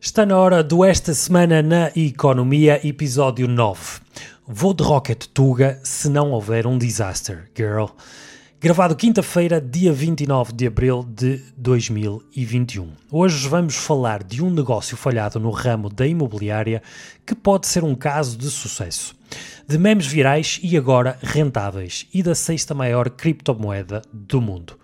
Está na hora do Esta Semana na Economia, episódio 9. Vou de Rocket Tuga se não houver um disaster, girl. Gravado quinta-feira, dia 29 de abril de 2021. Hoje vamos falar de um negócio falhado no ramo da imobiliária que pode ser um caso de sucesso. De memes virais e agora rentáveis e da sexta maior criptomoeda do mundo.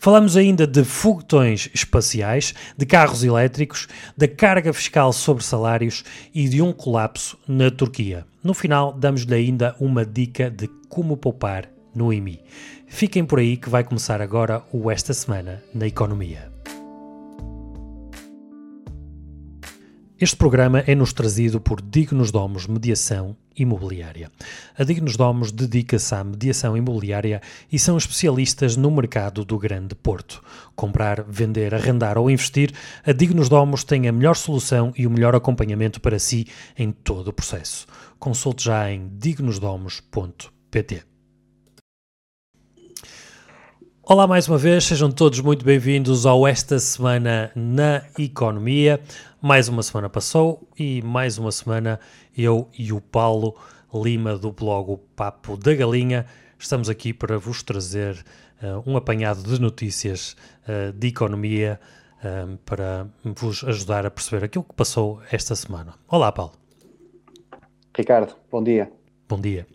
Falamos ainda de foguetões espaciais, de carros elétricos, da carga fiscal sobre salários e de um colapso na Turquia. No final, damos-lhe ainda uma dica de como poupar no IMI. Fiquem por aí que vai começar agora o Esta Semana na Economia. Este programa é-nos trazido por Dignos Domos Mediação Imobiliária. A Dignos Domos dedica-se à mediação imobiliária e são especialistas no mercado do Grande Porto. Comprar, vender, arrendar ou investir, a Dignos Domos tem a melhor solução e o melhor acompanhamento para si em todo o processo. Consulte já em dignosdomos.pt. Olá mais uma vez, sejam todos muito bem-vindos ao Esta Semana na Economia. Mais uma semana passou e mais uma semana eu e o Paulo Lima do blog Papo da Galinha estamos aqui para vos trazer uh, um apanhado de notícias uh, de economia uh, para vos ajudar a perceber aquilo que passou esta semana. Olá, Paulo. Ricardo, bom dia. Bom dia.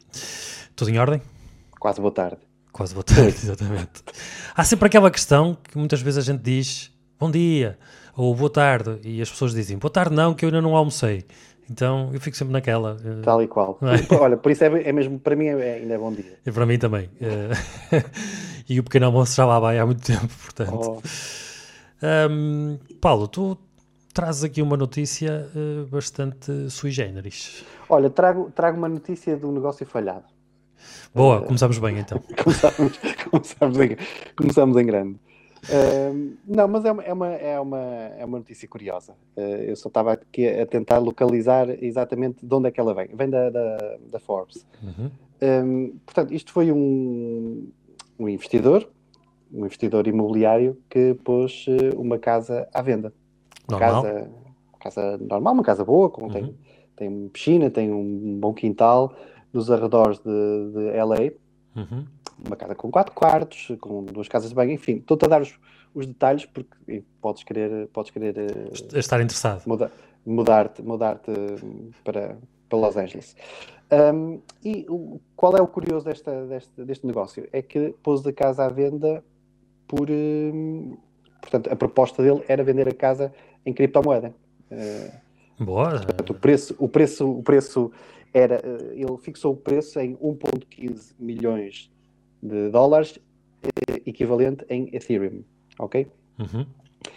Tudo em ordem? Quase boa tarde. Quase boa tarde, exatamente. Há sempre aquela questão que muitas vezes a gente diz bom dia ou boa tarde e as pessoas dizem boa tarde não, que eu ainda não almocei. Então eu fico sempre naquela. Tal e qual. É? Olha, por isso é, é, mesmo, para mim é, ainda é bom dia. E para mim também. e o pequeno almoço já lá vai há muito tempo, portanto. Oh. Um, Paulo, tu trazes aqui uma notícia uh, bastante sui generis. Olha, trago, trago uma notícia de um negócio falhado. Boa, começamos bem então. começamos, em, em grande. Uh, não, mas é uma, é, uma, é, uma, é uma notícia curiosa. Uh, eu só estava aqui a tentar localizar exatamente de onde é que ela vem. Vem da, da, da Forbes. Uhum. Um, portanto, isto foi um, um investidor, um investidor imobiliário que pôs uh, uma casa à venda. Normal. Casa, casa normal, uma casa boa, com, uhum. tem, tem piscina, tem um bom quintal nos arredores de, de LA. Uhum. Uma casa com quatro quartos, com duas casas de banho, enfim, estou-te a dar os, os detalhes porque podes querer, podes querer uh, estar interessado. Muda, mudar-te mudar para, para Los Angeles. Um, e o, qual é o curioso desta, deste, deste negócio? É que pôs a casa à venda por. Um, portanto, a proposta dele era vender a casa em criptomoeda. Uh, Boa. Portanto, o preço, o preço, o preço era, eh, ele fixou o preço em 1.15 milhões de dólares, eh, equivalente em Ethereum, ok? Uhum.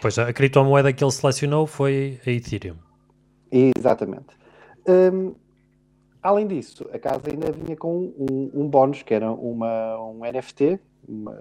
Pois a criptomoeda que ele selecionou foi a Ethereum. Exatamente. Um, além disso, a casa ainda vinha com um, um bónus, que era uma, um NFT, uma,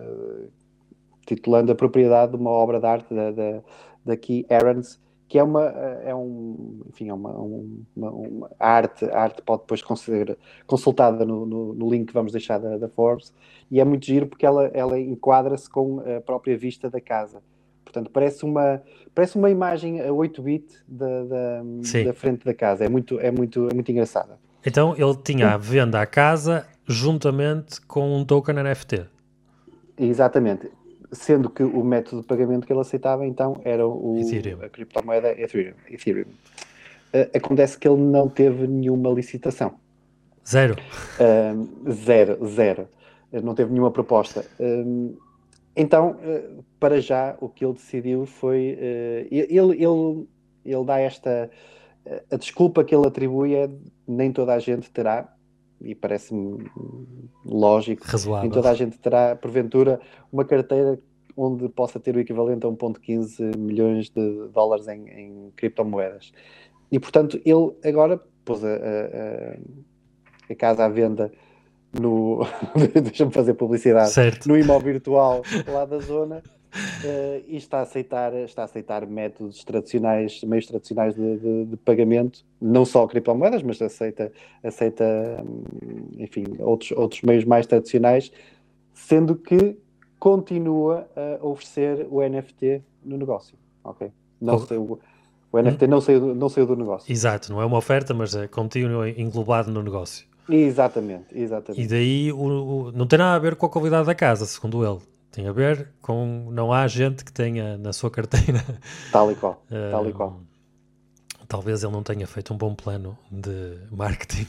titulando a propriedade de uma obra de arte da, da, da Key Aarons, que é uma, é um, enfim, é uma, uma, uma arte, a arte pode depois ser consultada no, no, no, link que vamos deixar da, da, Forbes, e é muito giro porque ela, ela enquadra-se com a própria vista da casa. Portanto, parece uma, parece uma imagem a 8-bit da, da, da, frente da casa. É muito, é, muito, é muito engraçada. Então, ele tinha a venda à casa juntamente com um token NFT. Exatamente sendo que o método de pagamento que ele aceitava então era o, Ethereum. a criptomoeda Ethereum. Ethereum. Uh, acontece que ele não teve nenhuma licitação. Zero. Uh, zero, zero. Uh, não teve nenhuma proposta. então, para já, o que ele decidiu foi. ele, ele, ele dá esta. A desculpa que ele atribui é nem toda a gente terá, e parece-me lógico, Razoável. toda a gente terá, porventura, uma carteira onde possa ter o equivalente a 1,15 milhões de dólares em, em, criptomoedas. E, portanto, ele agora pôs a, a, a casa à venda no. Deixa-me fazer publicidade. Certo. No imóvel virtual lá da zona. Uh, e está a aceitar está a aceitar métodos tradicionais meios tradicionais de, de, de, pagamento não só criptomoedas mas aceita aceita enfim outros outros meios mais tradicionais sendo que continua a oferecer o NFT no negócio ok não oh. o, O NFT hum? não, saiu, não saiu do negócio. Exato, não é uma oferta, mas é contínuo englobado no negócio. Exatamente, exatamente. E daí o, o, não tem nada a ver com a qualidade da casa, segundo ele. Tem a ver com não há gente que tenha na sua carteira. Tal e qual, uh, tal e qual. Talvez ele não tenha feito um bom plano de marketing.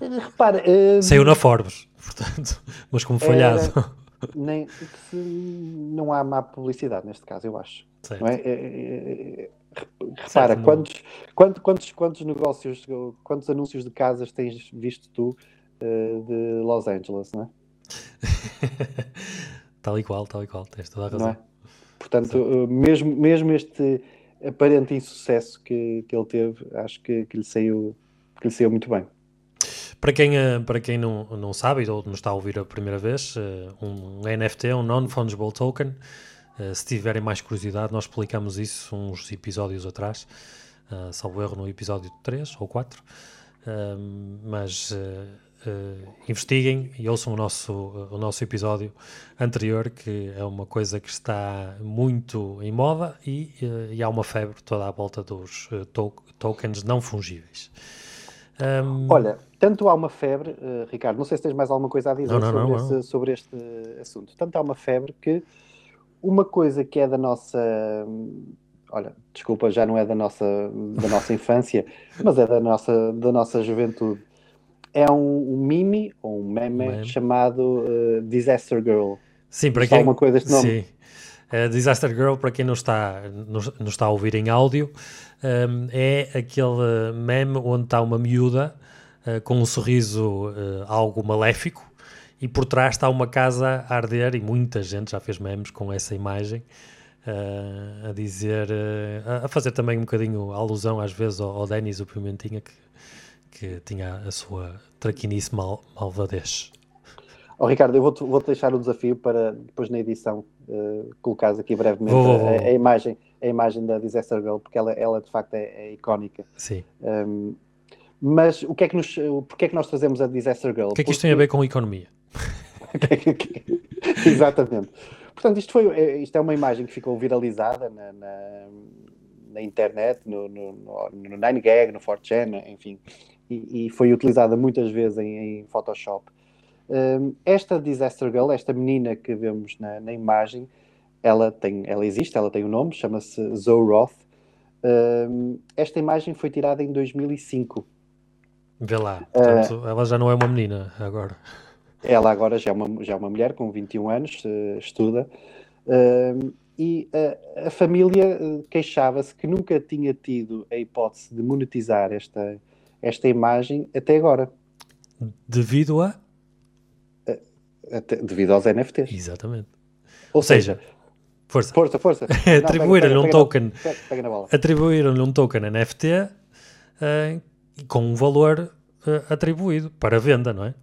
Repara, uh, saiu na Forbes, portanto, mas como falhado. nem, não há má publicidade neste caso, eu acho. Não é? é repara, certo, quantos, quantos, quantos, quantos negócios, quantos anúncios de casas tens visto tu uh, de Los Angeles, não é? tal e qual, tal e qual, tens toda a razão. É? Portanto, uh, mesmo, mesmo este aparente insucesso que, que ele teve, acho que, que, lhe saiu, que lhe saiu muito bem. Para quem, eh, para quem não, não sabe ou nos está a ouvir a primeira vez, eh, um NFT, um Non-Fungible Token, eh, se tiverem mais curiosidade, nós explicamos isso uns episódios atrás, salvo erro no episódio 3 ou 4, mas investiguem e ouçam o nosso, o nosso episódio anterior, que é uma coisa que está muito em moda e, e há uma febre toda à volta dos tokens não fungíveis. Um... Olha, tanto há uma febre, uh, Ricardo, não sei se tens mais alguma coisa a dizer não, não, sobre, não, esse, sobre, este assunto. Tanto há uma febre que uma coisa que é da nossa. Olha, desculpa, já não é da nossa, da nossa infância, mas é da nossa, da nossa juventude. É um, um meme, ou um meme, meme. chamado uh, Disaster Girl. Sim, para quem... alguma coisa deste nome? Sim. Uh, Disaster Girl, para quem não está, não, não está a ouvir em áudio, um, é aquele meme onde está uma miúda uh, com um sorriso uh, algo maléfico e por trás está uma casa a arder e muita gente já fez memes com essa imagem uh, a dizer, a fazer também um bocadinho alusão às vezes ao, ao Denis, o Pimentinha, que, que tinha a sua traquinice mal, malvadez. Oh, Ricardo, eu vou-te vou deixar o desafio para depois na edição uh, colocares aqui brevemente vou, vou, vou. A, a, imagem, a imagem da Disaster Girl, porque ela, ela de facto é, é icónica. Sim. Um, mas o que é que nos, porque é que nós trazemos a Disaster Girl? O que é que isto porque... tem a ver com economia? Exatamente. Portanto, isto, foi, é, isto é uma imagem que ficou viralizada na, na, na internet, no, no, no 9gag, no 4chan, enfim, e, e, foi utilizada muitas vezes em, em Photoshop. Um, esta Disaster Girl, esta menina que vemos na, na, imagem, ela, tem, ela existe, ela tem um nome, chama-se Zoe Roth. Um, esta imagem foi tirada em 2005. Vê lá, Portanto, uh, ela já não é uma menina agora. Ela agora já é uma, já é uma mulher com 21 anos, uh, estuda. Uh, e a família queixava-se que nunca tinha tido a hipótese de monetizar esta, esta imagem até agora. Devido a? Até, devido aos NFTs. Exatamente. Ou, Ou seja, seja, força. Força, força. Atribuíram-lhe um token. Atribuíram-lhe um token NFT uh, com um valor uh, atribuído para venda, não é?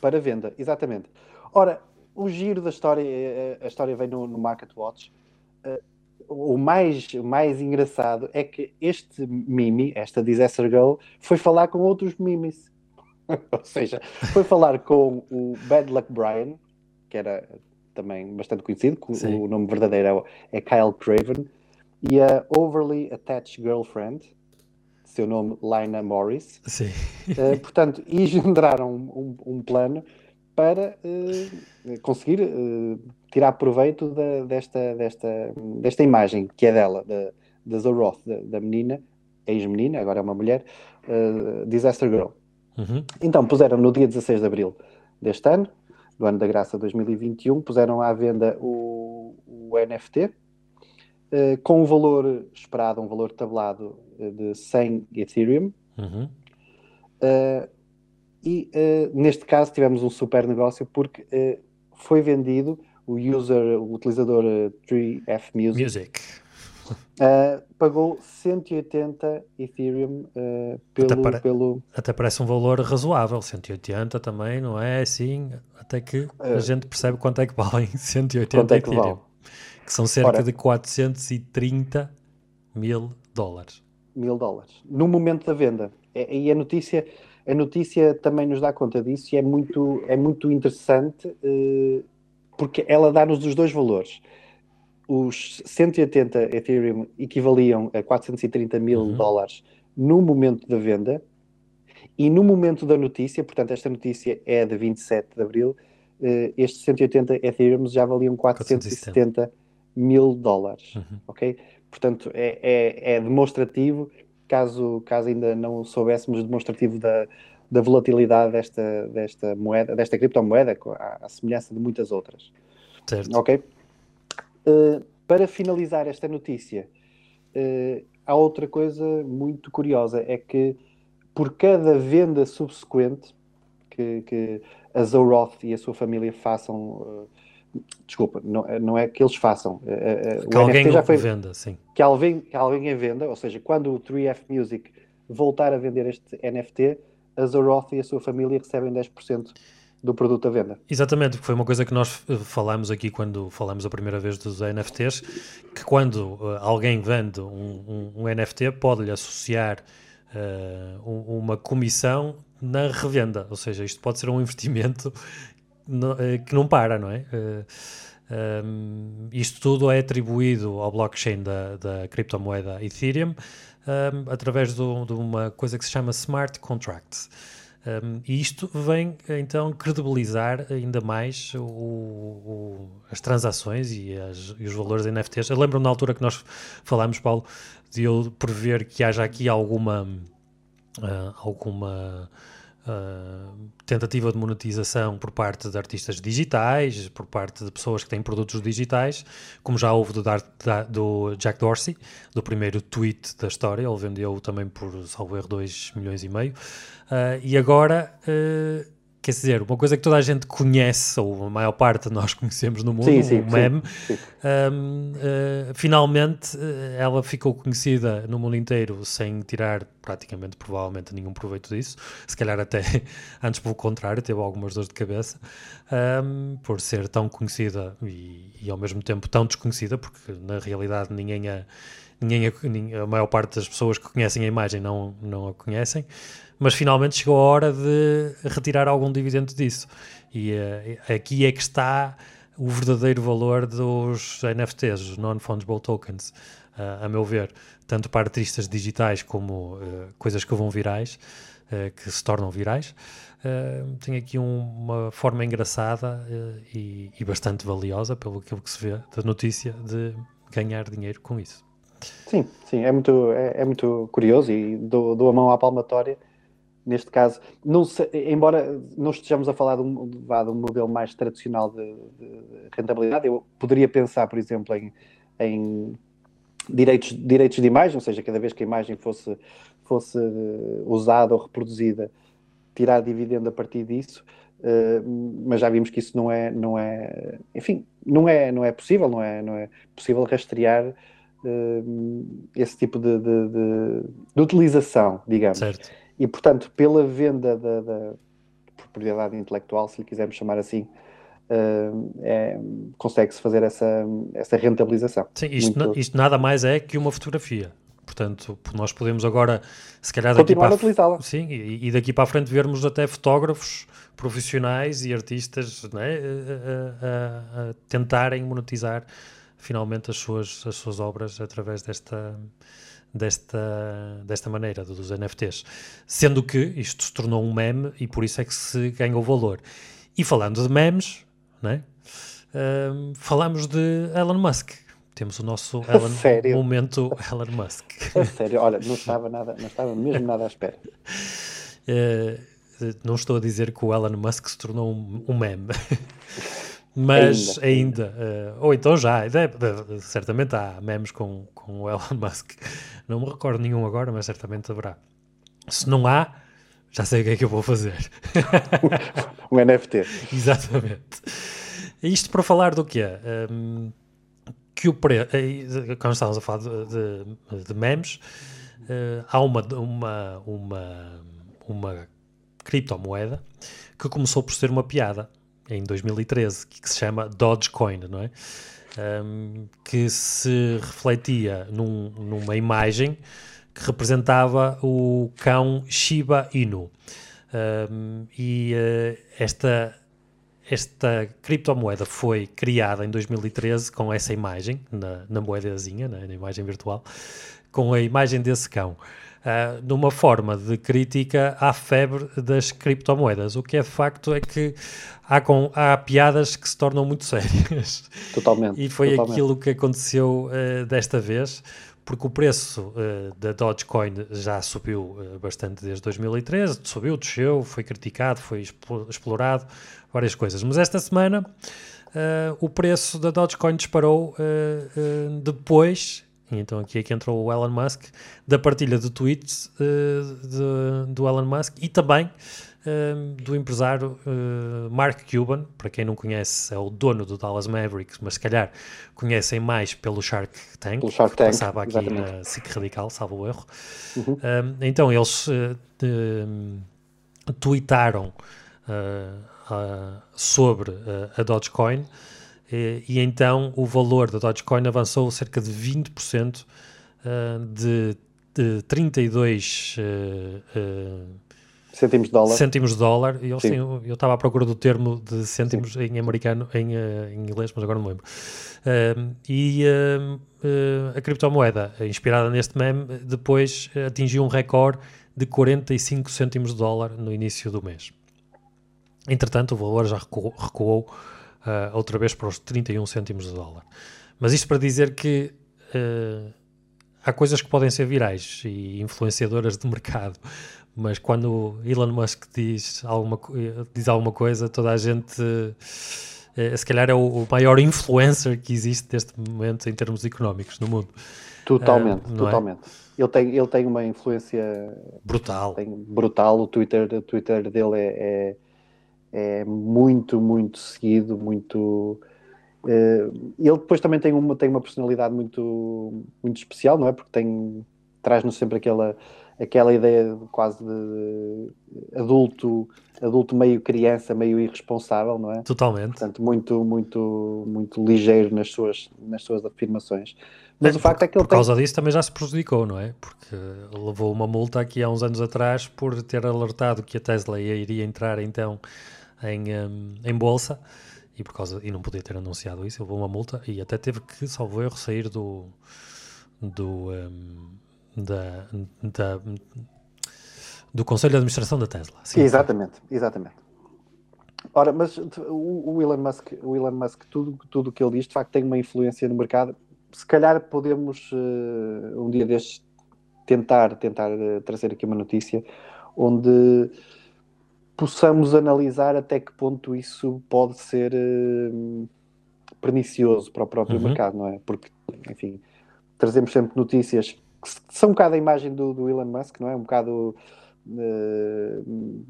Para venda, exatamente. Ora, o giro da história, eh, a história vem no, no Market Watch. O mais, mais engraçado é que este Mimi, esta Disaster Girl, foi falar com outros Mimis Ou seja, foi falar com o Bad Luck Brian, que era também bastante conhecido, Sim. o nome verdadeiro é, é Kyle Craven, e a Overly Attached Girlfriend, seu nome Lina Morris. Sim. Uh, portanto, engendraram um, um, um plano para uh, conseguir uh, tirar proveito da, desta, desta, desta imagem que é dela, da, da Zoroth, da, da menina, ex-menina, agora é uma mulher, Disaster Girl. Uhum. Então puseram no dia 16 de abril deste ano, do ano da graça 2021, puseram à venda o, o NFT uh, com um valor esperado, um valor tabelado uh, de 100 Ethereum. Uhum. Uh, e neste caso tivemos um super negócio porque foi vendido o user, o utilizador 3F Music. Music Uh, pagou 180 Ethereum uh, pelo, até, para, pelo. Até parece um valor razoável, 180 também, não é assim? Até que uh, a gente percebe quanto é que valem 180 quanto é que Ethereum, vale? que são cerca Ora, de 430 mil dólares. Mil dólares. No momento da venda. E a notícia, a notícia também nos dá conta disso e é muito, é muito interessante porque ela dá-nos os dois valores os 180 Ethereum equivaliam a 430 mil uhum. dólares no momento da venda e no momento da notícia, portanto, esta notícia é de 27 de abril, uh, estes 180 Ethereum já valiam 470, 470. mil dólares. Uhum. Ok? Portanto, é, é, é, demonstrativo, caso, caso ainda não soubéssemos, demonstrativo da, da volatilidade desta, desta moeda, desta criptomoeda, à, à semelhança de muitas outras. Certo. Ok? Uh, para finalizar esta notícia, uh, há outra coisa muito curiosa, é que por cada venda subsequente que, que a Zoroth e a sua família façam, uh, desculpa, não, não é que eles façam, que alguém já foi venda, sim. Que alguém, que alguém a venda, ou seja, quando o 3F Music voltar a vender este NFT, a Zoroth e a sua família recebem 10% do produto à venda. Exatamente, foi uma coisa que nós eh, falámos aqui quando falamos a primeira vez dos NFTs, que quando uh, alguém vende um, um, um NFT pode-lhe associar uh, um, uma comissão na revenda, ou seja, isto pode ser um investimento uh, que não para, não é? Um, isto tudo é atribuído ao blockchain da, da criptomoeda Ethereum um, através do, de uma coisa que se chama Smart Contracts. Um, e isto vem então credibilizar ainda mais o, o, as transações e, as, e, os valores NFTs. Eu lembro-me na altura que nós falámos, Paulo, de eu prever que haja aqui alguma, uh, alguma uh, tentativa de monetização por parte de artistas digitais, por parte de pessoas que têm produtos digitais, como já houve do, do Jack Dorsey, do primeiro tweet da história, ele vendeu também por, salvo erro, 2 milhões e meio. Uh, e agora, uh, quer dizer, uma coisa que toda a gente conhece, ou a maior parte de nós conhecemos no mundo, sim, sim, um meme, sim, um, uh, finalmente ela ficou conhecida no mundo inteiro sem tirar praticamente, provavelmente, nenhum proveito disso. Se calhar até, antes pelo contrário, teve algumas dores de cabeça um, por ser tão conhecida e, e, ao mesmo tempo tão desconhecida, porque na realidade ninguém a, ninguém a, a maior parte das pessoas que conhecem a imagem não, não a conhecem mas finalmente chegou a hora de retirar algum dividendo disso. E uh, aqui é que está o verdadeiro valor dos NFTs, os Non-Fungible Tokens, uh, a meu ver, tanto para artistas digitais como uh, coisas que vão virais, que se tornam virais. tem aqui um, uma forma engraçada e, e, bastante valiosa, pelo que se vê da notícia, de ganhar dinheiro com isso. Sim, sim, é muito, é, é muito curioso e dou, dou a mão à palmatória neste caso, não se, embora não estejamos a falar de um, de um modelo mais tradicional de, de, rentabilidade, eu poderia pensar, por exemplo, em, em direitos, direitos de imagem, ou seja, cada vez que a imagem fosse, fosse usada ou reproduzida, tirar dividendo a partir disso, uh, mas já vimos que isso não é, não é, enfim, não é, não é possível, não é, não é possível rastrear uh, esse tipo de, de, de, utilização, digamos. Certo e, portanto, pela venda da, da propriedade intelectual, se lhe quisermos chamar assim, uh, é, consegue-se fazer essa, essa rentabilização. Sim, isto, Muito... isto nada mais é que uma fotografia. Portanto, nós podemos agora, se calhar daqui Continuar para a utilizá-la. Sim, e, e, daqui para a frente vermos até fotógrafos profissionais e artistas né, a, a, a, tentarem monetizar finalmente as suas, as suas obras através desta, desta, desta maneira, dos NFTs. Sendo que isto se tornou um meme e por isso é que se ganhou valor. E falando de memes, né, um, falamos de Elon Musk. Temos o nosso Elon, sério? momento Elon Musk. A sério, olha, não estava, nada, não estava mesmo nada à espera. Uh, não estou a dizer que o Elon Musk se tornou um, um meme. Mas ainda, ainda uh, ou então já, certamente há memes com, com o Elon Musk. Não me recordo nenhum agora, mas certamente haverá. Se não há, já sei o que é que eu vou fazer. um NFT. Exatamente. Isto para falar do quê? Um, que o preço, quando estávamos a falar de, de, de memes, uh, há uma, uma, uma, uma criptomoeda que começou por ser uma piada em 2013, que se chama Dogecoin, não é? Um, que se refletia num, numa imagem que representava o cão Shiba Inu. Um, e uh, esta, esta criptomoeda foi criada em 2013 com essa imagem, na, na moedazinha, na, na imagem virtual, com a imagem desse cão. Uh, numa forma de crítica à febre das criptomoedas. O que é facto é que há, com, há piadas que se tornam muito sérias. Totalmente. E foi totalmente. aquilo que aconteceu uh, desta vez, porque o preço uh, da Dogecoin já subiu bastante desde 2013, subiu, desceu, foi criticado, foi explorado, várias coisas. Mas esta semana o preço da Dogecoin disparou depois então aqui é que entrou o Elon Musk, da partilha de tweets uh, de, do Elon Musk e também uh, do empresário uh, Mark Cuban, para quem não conhece, é o dono do Dallas Mavericks, mas se calhar conhecem mais pelo Shark Tank, pelo Shark Tank passava aqui exatamente. na SIC Radical, salvo o erro. Uhum. então eles tweetaram sobre a Dogecoin e, e, então o valor da Dogecoin avançou cerca de 20% uh, de, de 32 uh, uh, cêntimos de dólar. Cêntimos de dólar. E eu sim. Eu estava à procura do termo de cêntimos sim. em americano, em, uh, em, inglês, mas agora não lembro. Uh, e uh, a criptomoeda, inspirada neste meme, depois atingiu um recorde de 45 cêntimos de dólar no início do mês. Entretanto, o valor já recuou, recuou uh, outra vez para os 31 cêntimos de dólar. Mas isto para dizer que uh, há coisas que podem ser virais e influenciadoras de mercado, mas quando Elon Musk diz alguma, diz alguma coisa, toda a gente. Uh, se calhar é o, o, maior influencer que existe neste momento em termos económicos no mundo. Totalmente, uh, totalmente. É? Ele, tem, ele tem uma influência brutal. Tem, brutal. O Twitter, o Twitter dele é, é é muito, muito seguido, muito. Uh, ele depois também tem uma, tem uma personalidade muito, muito especial, não é? Porque tem, traz-nos sempre aquela, aquela ideia quase de adulto, adulto meio criança, meio irresponsável, não é? Totalmente. Portanto, muito, muito, muito ligeiro nas suas, nas suas afirmações. Mas é, o facto por, é que ele por causa disso também já se prejudicou, não é? Porque levou uma multa aqui há uns anos atrás por ter alertado que a Tesla iria entrar então em, um, em bolsa e por causa e não podia ter anunciado isso, levou uma multa e até teve que, salvo erro, sair do do um, da, da, do Conselho de Administração da Tesla. Sim, exatamente, exatamente. Ora, mas o, o, Elon Musk, o Elon Musk, tudo tudo que ele diz, de facto, tem uma influência no mercado. Se calhar podemos uh, um dia destes tentar tentar uh, trazer aqui uma notícia onde possamos analisar até que ponto isso pode ser uh, pernicioso para o próprio uhum. mercado, não é? Porque, enfim, trazemos sempre notícias são um bocado a imagem do, do Elon Musk, não é? Um bocado uh,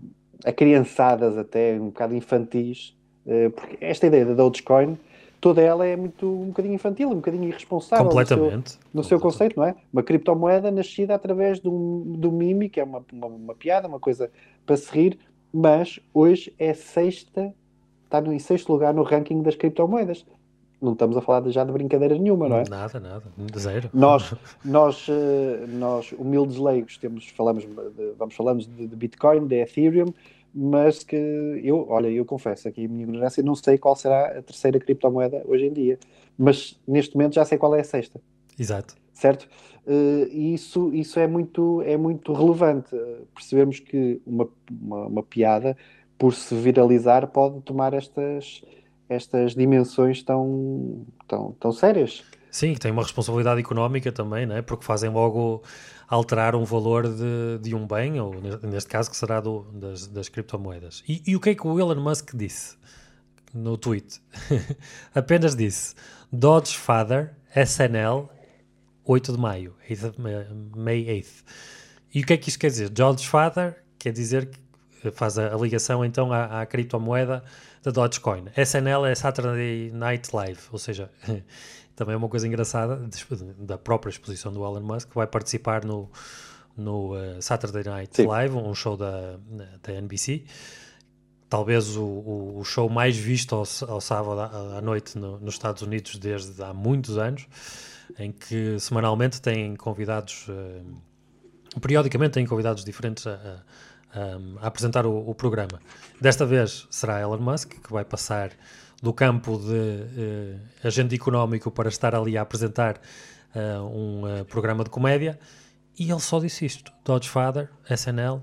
acriançadas até, um bocado infantis, uh, porque esta ideia da Dogecoin, toda ela é muito um bocadinho infantil, um bocadinho irresponsável Completamente. no, seu, no seu conceito, não é? Uma criptomoeda nascida através de um, de um mime, que é uma, uma, uma piada, uma coisa para se rir, mas hoje é sexta, está no, em sexto lugar no ranking das criptomoedas. Não estamos a falar já de brincadeira nenhuma, não é? Nada, nada, zero. Nós, nós, eh, nós humildes leigos, temos, falamos, de, vamos falamos de, de Bitcoin, de Ethereum, mas que eu, olha, eu confesso aqui a minha ignorância, não sei qual será a terceira criptomoeda hoje em dia, mas neste momento já sei qual é a sexta. Exato. Certo? Uh, e isso, isso é, muito, é muito relevante. Uh, percebemos que uma, uma, uma, piada, por se viralizar, pode tomar estas, estas dimensões tão, tão, tão sérias. Sim, tem uma responsabilidade económica também, né? porque fazem logo alterar um valor de, de um bem, ou neste caso que será do, das, das criptomoedas. E, e o que é que o Elon Musk disse no tweet? Apenas disse: Dodge Father, SNL 8 de maio, 8 May 8th. E o que é que isto quer dizer? George Father quer dizer que faz a, a ligação então à, à, criptomoeda da Dogecoin. SNL é Saturday Night Live, ou seja, também é uma coisa engraçada da própria exposição do Elon Musk, que vai participar no, no uh, Saturday Night Sim. Live, um show da, da NBC. Talvez o, o, o show mais visto ao, ao sábado à, à noite no, nos Estados Unidos desde há muitos anos em que semanalmente têm convidados, uh, periodicamente têm convidados diferentes a, a, um, a apresentar o, o, programa. Desta vez será Elon Musk, que vai passar do campo de uh, agente económico para estar ali a apresentar uh, um uh, programa de comédia. E ele só disse isto: Dodge Father, SNL,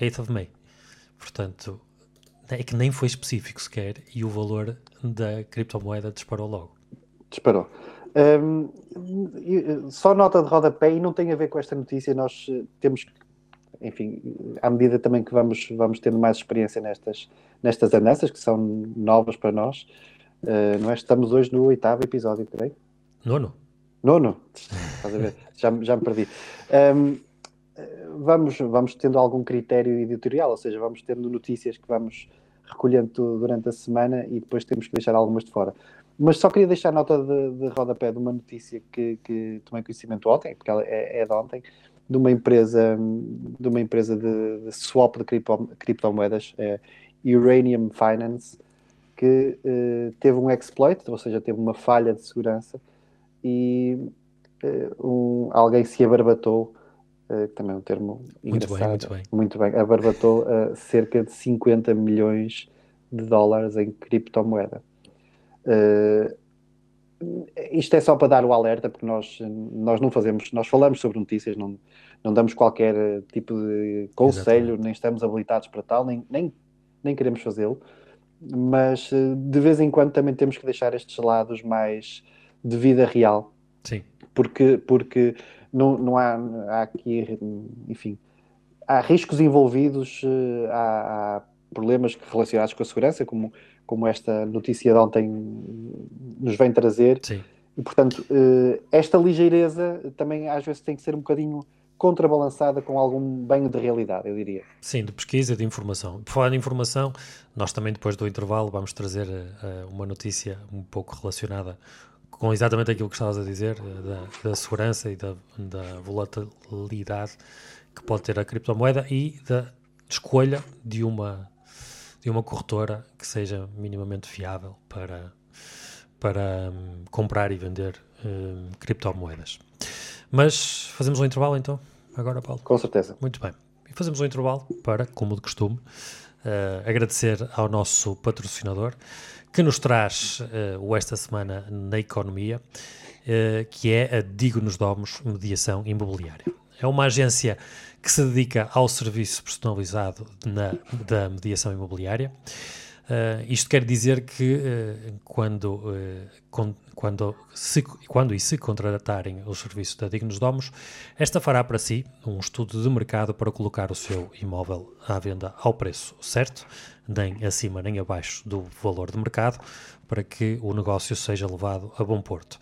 8th of May. Portanto, é que nem foi específico sequer e o valor da criptomoeda disparou logo. Disparou. Um, só nota de rodapé e não tem a ver com esta notícia. Nós temos enfim, à medida também que vamos, vamos tendo mais experiência nestas, nestas andanças, que são novas para nós, uh, não é? Estamos hoje no oitavo episódio, creio. Nono. Nono? Estás a ver? já, já me perdi. Um, vamos, vamos tendo algum critério editorial, ou seja, vamos tendo notícias que vamos recolhendo durante a semana e depois temos que deixar algumas de fora. Mas só queria deixar nota de, de rodapé de uma notícia que, que tomei conhecimento ontem, porque ela é, é de ontem, de uma empresa de uma empresa de, de swap de cripto, criptomoedas, é Uranium Finance, que uh, teve um exploit, ou seja, teve uma falha de segurança e uh, um, alguém se abarbatou, uh, também é um termo muito engraçado, bem, muito bem, muito bem. Abarbatou cerca de 50 milhões de dólares em criptomoeda. Uh, isto é só para dar o alerta, porque nós, nós não fazemos, nós falamos sobre notícias, não, não damos qualquer eh, tipo de conselho, Exatamente. nem estamos habilitados para tal, nem, nem, nem queremos fazê-lo, mas eh, de vez em quando também temos que deixar estes lados mais de vida real. Sim. Porque, porque não, não há, há aqui, enfim, há riscos envolvidos, eh, há, há problemas relacionados com a segurança, como como esta notícia de ontem nos vem trazer. Sim. E, portanto, eh, esta ligeireza também às vezes tem que ser um bocadinho contrabalançada com algum banho de realidade, eu diria. Sim, de pesquisa, de informação. Por falar de informação, nós também depois do intervalo vamos trazer uh, uma notícia um pouco relacionada com exatamente aquilo que estavas a dizer, da, da segurança e da, da, volatilidade que pode ter a criptomoeda e da escolha de uma de uma corretora que seja minimamente fiável para, para um, comprar e vender um, criptomoedas. Mas fazemos um intervalo então, agora, Paulo? Com certeza. Muito bem. E fazemos um intervalo para, como de costume, uh, agradecer ao nosso patrocinador que nos traz uh, o Esta Semana na Economia, uh, que é a Digo-nos Domos Mediação Imobiliária. É uma agência que se dedica ao serviço personalizado na, da mediação imobiliária. Uh, isto quer dizer que uh, quando, uh, quando, se, quando e se contratarem os serviços da Dignos Domos, esta fará para si um estudo de mercado para colocar o seu imóvel à venda ao preço certo, nem acima nem abaixo do valor de mercado, para que o negócio seja levado a bom porto.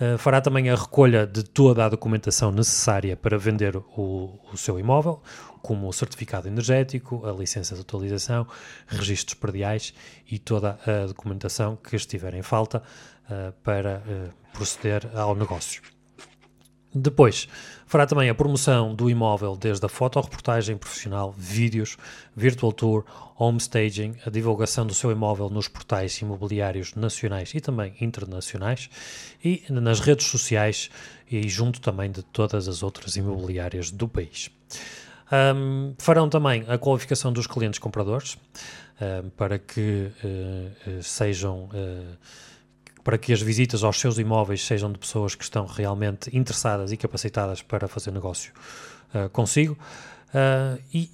Uh, fará também a recolha de toda a documentação necessária para vender o, o, seu imóvel, como o certificado energético, a licença de utilização, registros prediais e toda a documentação que estiver em falta uh, para uh, proceder ao negócio. Depois, fará também a promoção do imóvel desde a fotoreportagem profissional, vídeos, virtual tour, home staging, a divulgação do seu imóvel nos portais imobiliários nacionais e também internacionais e nas redes sociais e junto também de todas as outras imobiliárias do país. Um, farão também a qualificação dos clientes compradores um, para que uh, sejam uh, para que as visitas aos seus imóveis sejam de pessoas que estão realmente interessadas e capacitadas para fazer negócio uh, consigo. Uh, e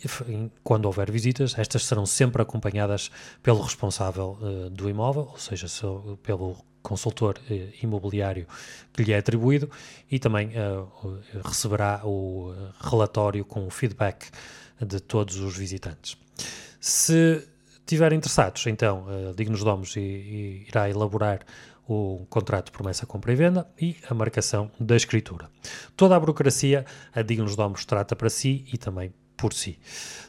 quando houver visitas, estas serão sempre acompanhadas pelo responsável uh, do imóvel, ou seja, pelo consultor imobiliário que lhe é atribuído, e também receberá o relatório com o feedback de todos os visitantes. Se estiverem interessados, então, uh, Dignos Domos irá elaborar o contrato de promessa compra e venda e a marcação da escritura. Toda a burocracia a Dignos Domos trata para si e também por si.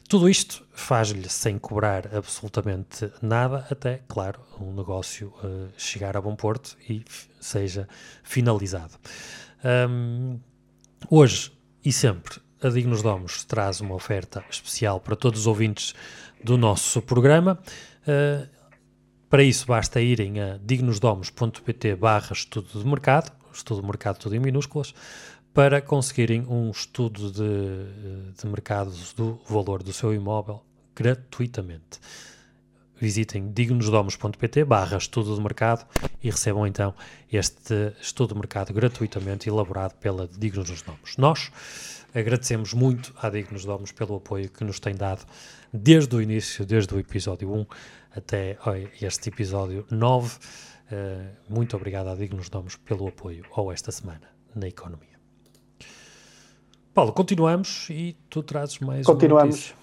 Tudo isto faz-lhe sem cobrar absolutamente nada, até, claro, um negócio uh, chegar a bom porto e seja finalizado. Um, hoje e sempre, a Dignos Domos traz uma oferta especial para todos os ouvintes do nosso programa. Uh, para isso basta irem a dignosdomos.pt barra estudo de mercado, estudo de mercado tudo em minúsculas, para conseguirem um estudo de, de mercados do valor do seu imóvel gratuitamente. Visitem dignosdomos.pt barra estudo de mercado e recebam então este estudo de mercado gratuitamente elaborado pela Dignos Domos. Nós agradecemos muito à Dignos Domos pelo apoio que nos tem dado desde o início, desde o episódio 1 até este episódio 9. Uh, eh, muito obrigado à Dignos Domos pelo apoio ao esta semana na economia. Paulo, continuamos e tu trazes mais continuamos,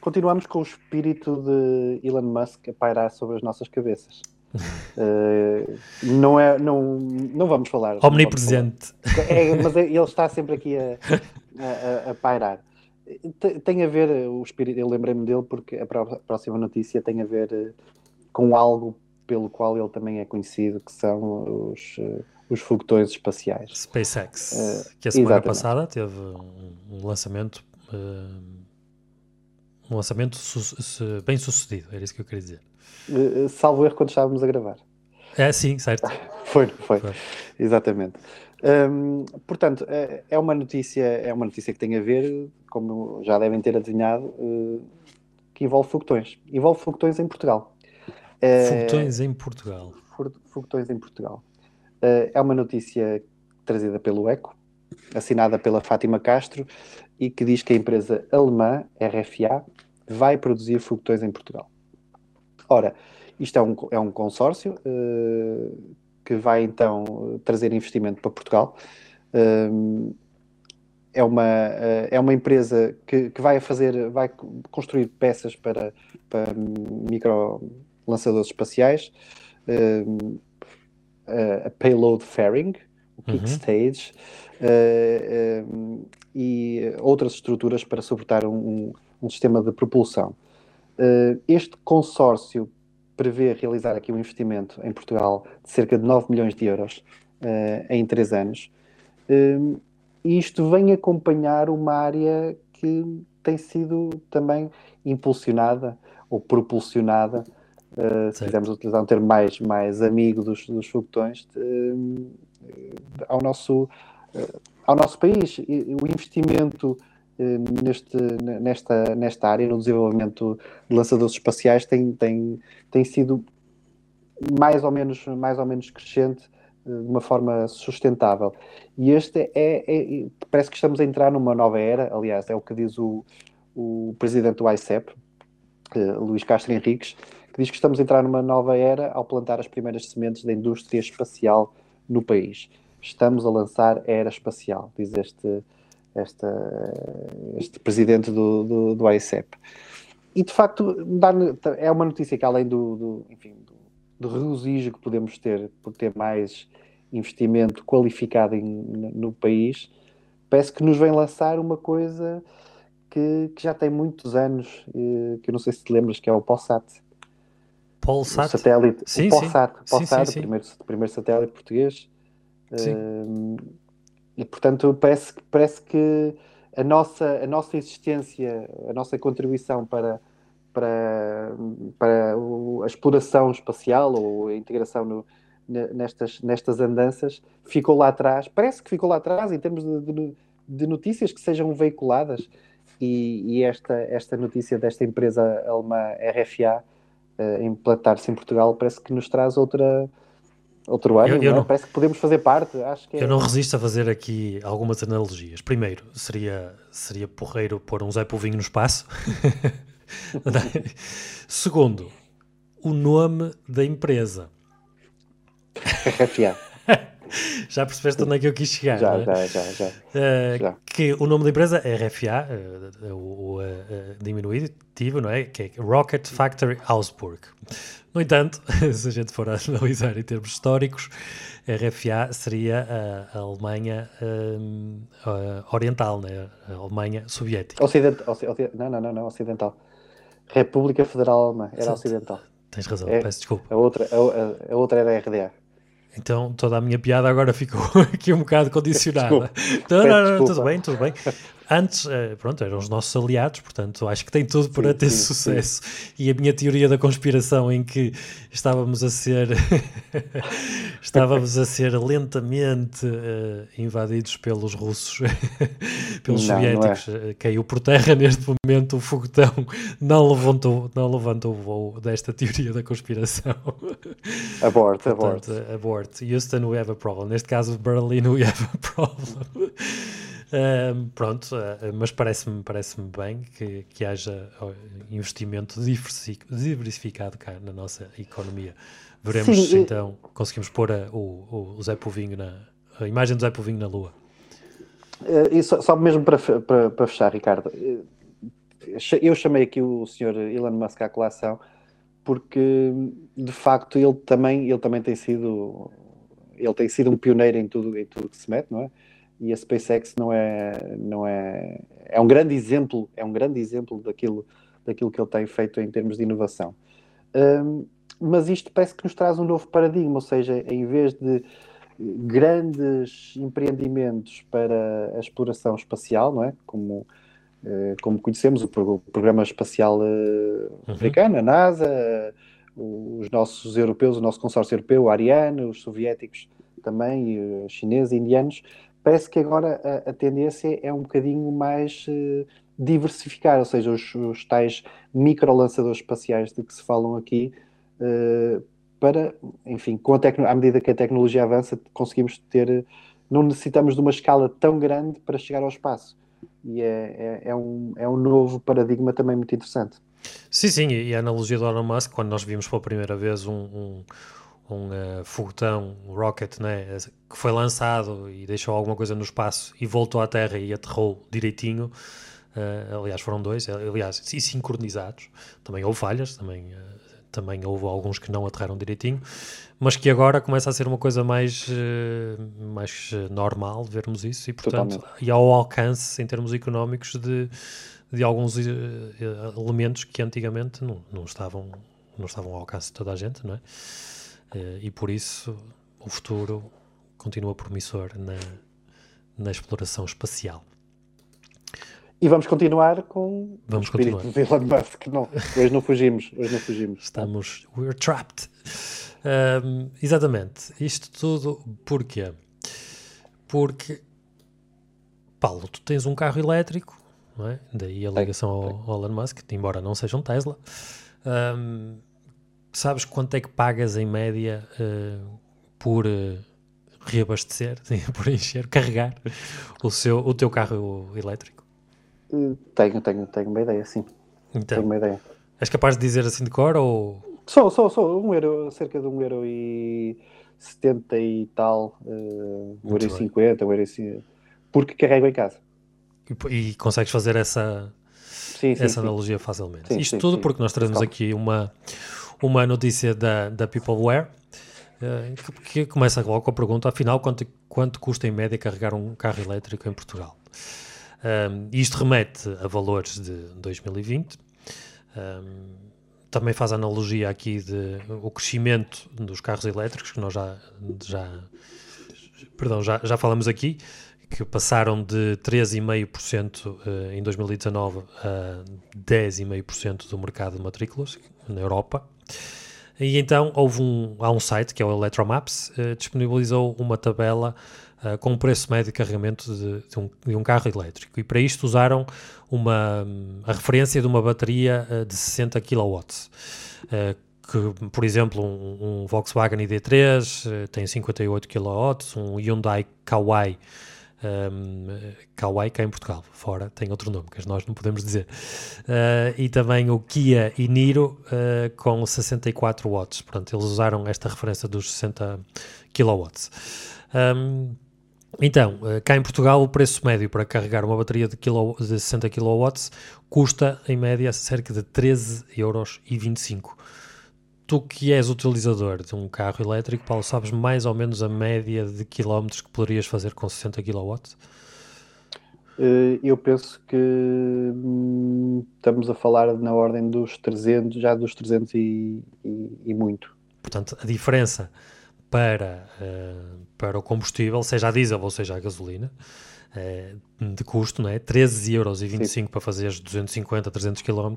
Continuamos com o espírito de Elon Musk a pairar sobre as nossas cabeças. uh, não, é, não, não vamos falar. Omnipresente. Vamos falar. É, mas é, ele está sempre aqui a, a, a pairar. Tem a ver o espírito, eu lembrei-me dele porque a próxima notícia tem a ver eh, com algo pelo qual ele também é conhecido, que são os, eh, os foguetões espaciais. SpaceX, uh, que a semana exatamente. passada teve um lançamento um lançamento bem sucedido, era isso que eu queria dizer. Uh, salvo erro quando estávamos a gravar. É, sim, certo. foi, foi, foi, exatamente. Um, portanto, é, é uma notícia, é uma notícia que tem a ver, como já devem ter adivinhado, que envolve foguetões. Envolve foguetões em Portugal. Foguetões em Portugal. Foguetões em Portugal. Eh, é uma notícia trazida pelo ECO, assinada pela Fátima Castro, e que diz que a empresa alemã, RFA, vai produzir foguetões em Portugal. Ora, isto é um, é um consórcio uh, que vai então trazer investimento para Portugal. Uh, é uma, uh, é uma empresa que, que vai fazer, vai construir peças para, para micro lançadores espaciais a payload fairing, o kick uhum. stage, uh, um, e outras estruturas para suportar um, um sistema de propulsão. Uh, este consórcio prevê realizar aqui um investimento em Portugal de cerca de 9 milhões de euros uh, em 3 anos. e isto vem acompanhar uma área que tem sido também impulsionada ou propulsionada uh, se quisermos utilizar um termo mais, mais amigo dos, dos foguetões, uh, ao, nosso, uh, ao nosso país. o investimento neste, nesta, nesta área, no desenvolvimento de lançadores espaciais, tem, tem, tem sido mais ou menos, mais ou menos crescente de uma forma sustentável. E este é, é, parece que estamos a entrar numa nova era, aliás, é o que diz o, o presidente do ICEP, Luís Castro Henriques, que diz que estamos a entrar numa nova era ao plantar as primeiras sementes da indústria espacial no país. Estamos a lançar era espacial, diz este, este, este presidente do, do, do ICEP. E de facto é uma notícia que além do, do enfim, do, do regozijo que podemos ter por ter mais investimento qualificado em, no país, parece que nos vem lançar uma coisa que, que já tem muitos anos, eh, que eu não sei se te lembras, que é o POSAT. Polsat? O satélite, sim, o Polsat, sim. Polsat sim, sim, o primeiro, primeiro satélite português. Uh, e portanto parece, parece que a nossa, a nossa existência, a nossa contribuição para, para, para a exploração espacial ou a integração no, nestas, nestas andanças ficou lá atrás. Parece que ficou lá atrás em termos de, de, notícias que sejam veiculadas. E, e, esta, esta notícia desta empresa alemã RFA uh, implantar-se em Portugal, parece que nos traz outra, outro ano, eu, eu não? Não, parece que podemos fazer parte. Acho que é... Eu não resisto a fazer aqui algumas analogias. Primeiro, seria, seria porreiro pôr um Zé Povinho no espaço. Segundo, o nome da empresa. RFA. já percebeste onde é que eu quis chegar? Já, é? já, já, já, uh, já, Que o nome da empresa é RFA, uh, o uh, diminutivo, não é? Que é Rocket Factory Augsburg. No entanto, se a gente for analisar em termos históricos, RFA seria a, Alemanha oriental, né? a Alemanha soviética. Ocidental, não, não, não, não, ocidental. República Federal Alemã, era ocidental. Tens razão, é, peço desculpa. A outra, a, a outra era a RDA. Então toda a minha piada agora ficou aqui um bocado condicionada. Então, não, não, não, tudo bem, tudo bem. antes, uh, pronto, eram os nossos aliados, portanto, acho que tem tudo para sim, ter sim, sucesso. Sim. E a minha teoria da conspiração em que estávamos a ser estávamos a ser lentamente uh, invadidos pelos russos, pelos não, soviéticos, não é. caiu por terra neste momento o foguetão não levantou, não levantou o voo desta teoria da conspiração. Abort, abort. abort. Houston, we have a problem. Neste caso, Berlin, we have a problem. Uh, pronto, uh, mas parece-me parece bem que, que haja investimento diversificado cá na nossa economia. Veremos Sim, se então conseguimos pôr a, o, o Zé Povinho na, a imagem do Zé Povinho na Lua. Uh, e só, só mesmo para, para, para, fechar, Ricardo, eu chamei aqui o senhor Elon Musk à colação porque de facto ele também, ele também tem sido ele tem sido um pioneiro em tudo, em tudo que se mete, não é? E a SpaceX não é não é é um grande exemplo é um grande exemplo daquilo daquilo que ele tem feito em termos de inovação um, mas isto parece que nos traz um novo paradigma ou seja em vez de grandes empreendimentos para a exploração espacial não é como eh, como conhecemos o programa espacial eh, uhum. americano a NASA os nossos europeus o nosso consórcio europeu o Ariane os soviéticos também chineses e indianos parece que agora a, a tendência é um bocadinho mais uh, diversificar, ou seja, os, os tais micro-lançadores espaciais de que se falam aqui, uh, para, enfim, com a à medida que a tecnologia avança, conseguimos ter, não necessitamos de uma escala tão grande para chegar ao espaço. E é, é, é um, é um novo paradigma também muito interessante. Sim, sim, e a analogia do Elon Musk, quando nós vimos pela primeira vez um, um um uh, foguetão, um rocket, né, que foi lançado e deixou alguma coisa no espaço e voltou à Terra e aterrou direitinho. Uh, aliás, foram dois, aliás, e sincronizados. Também houve falhas, também, uh, também houve alguns que não aterraram direitinho, mas que agora começa a ser uma coisa mais, uh, mais normal vermos isso e, portanto, Totalmente. e ao alcance em termos económicos de, de alguns elementos que antigamente não, não, estavam, não estavam ao alcance de toda a gente, não é? Uh, e por isso o futuro continua promissor na, na exploração espacial. E vamos continuar com vamos o espírito continuar. de Elon Musk. Não, hoje não fugimos. Hoje não fugimos. Estamos. We're trapped. Um, exatamente. Isto tudo porquê? Porque, Paulo, tu tens um carro elétrico, não é? daí a ligação ao, ao Elon Musk, embora não seja um Tesla. Um, sabes quanto é que pagas em média uh, por uh, reabastecer, por encher, carregar o, seu, o teu carro elétrico? Eh, tenho, tenho, tenho uma ideia, sim. Então, tenho uma ideia. És capaz de dizer assim de cor ou... Sou, sou, sou. Um euro, cerca de um euro e setenta e tal, uh, um euro e cinquenta, um euro e... Porque carrego em casa. E, e consegues fazer essa, sim, sim, essa sim. analogia facilmente. Isto tudo porque nós trazemos aqui uma uma notícia da, da Peopleware uh, que, começa logo com a pergunta: afinal, quanto, quanto custa em média carregar um carro elétrico em Portugal? Um, isto remete a valores de 2020. Um, também faz analogia aqui de o crescimento dos carros elétricos que nós já, já, perdão, já, já falamos aqui, que passaram de 13,5% eh, em 2019 a 10,5% do mercado de matrículas na Europa. E então houve um, há um site que é o Electromaps, uh, disponibilizou uma tabela uh, com o preço médio de carregamento de, de, um, de, um, carro elétrico. E para isto usaram uma, a referência de uma bateria uh, de 60 kW. que, por exemplo, um, um Volkswagen ID3 tem 58 kW, um Hyundai Kauai um, Kauai cá em Portugal, fora tem outro nome que nós não podemos dizer. Uh, e também o Kia e Niro uh, com 64 watts. Portanto, eles usaram esta referência dos 60 kilowatts. Um, então, uh, cá em Portugal, o preço médio para carregar uma bateria de, kilo, de 60 kW custa, em média, cerca de 13,25 euros tu que és utilizador de um carro elétrico, Paulo, sabes mais ou menos a média de quilómetros que poderias fazer com 60 kW? Eh, eu penso que hum, estamos a falar na ordem dos 300, já dos 300 e, e, e muito. Portanto, a diferença para, uh, para o combustível, seja a diesel ou seja a gasolina, de custo, não é? 13,25 euros para fazer 250, 300 km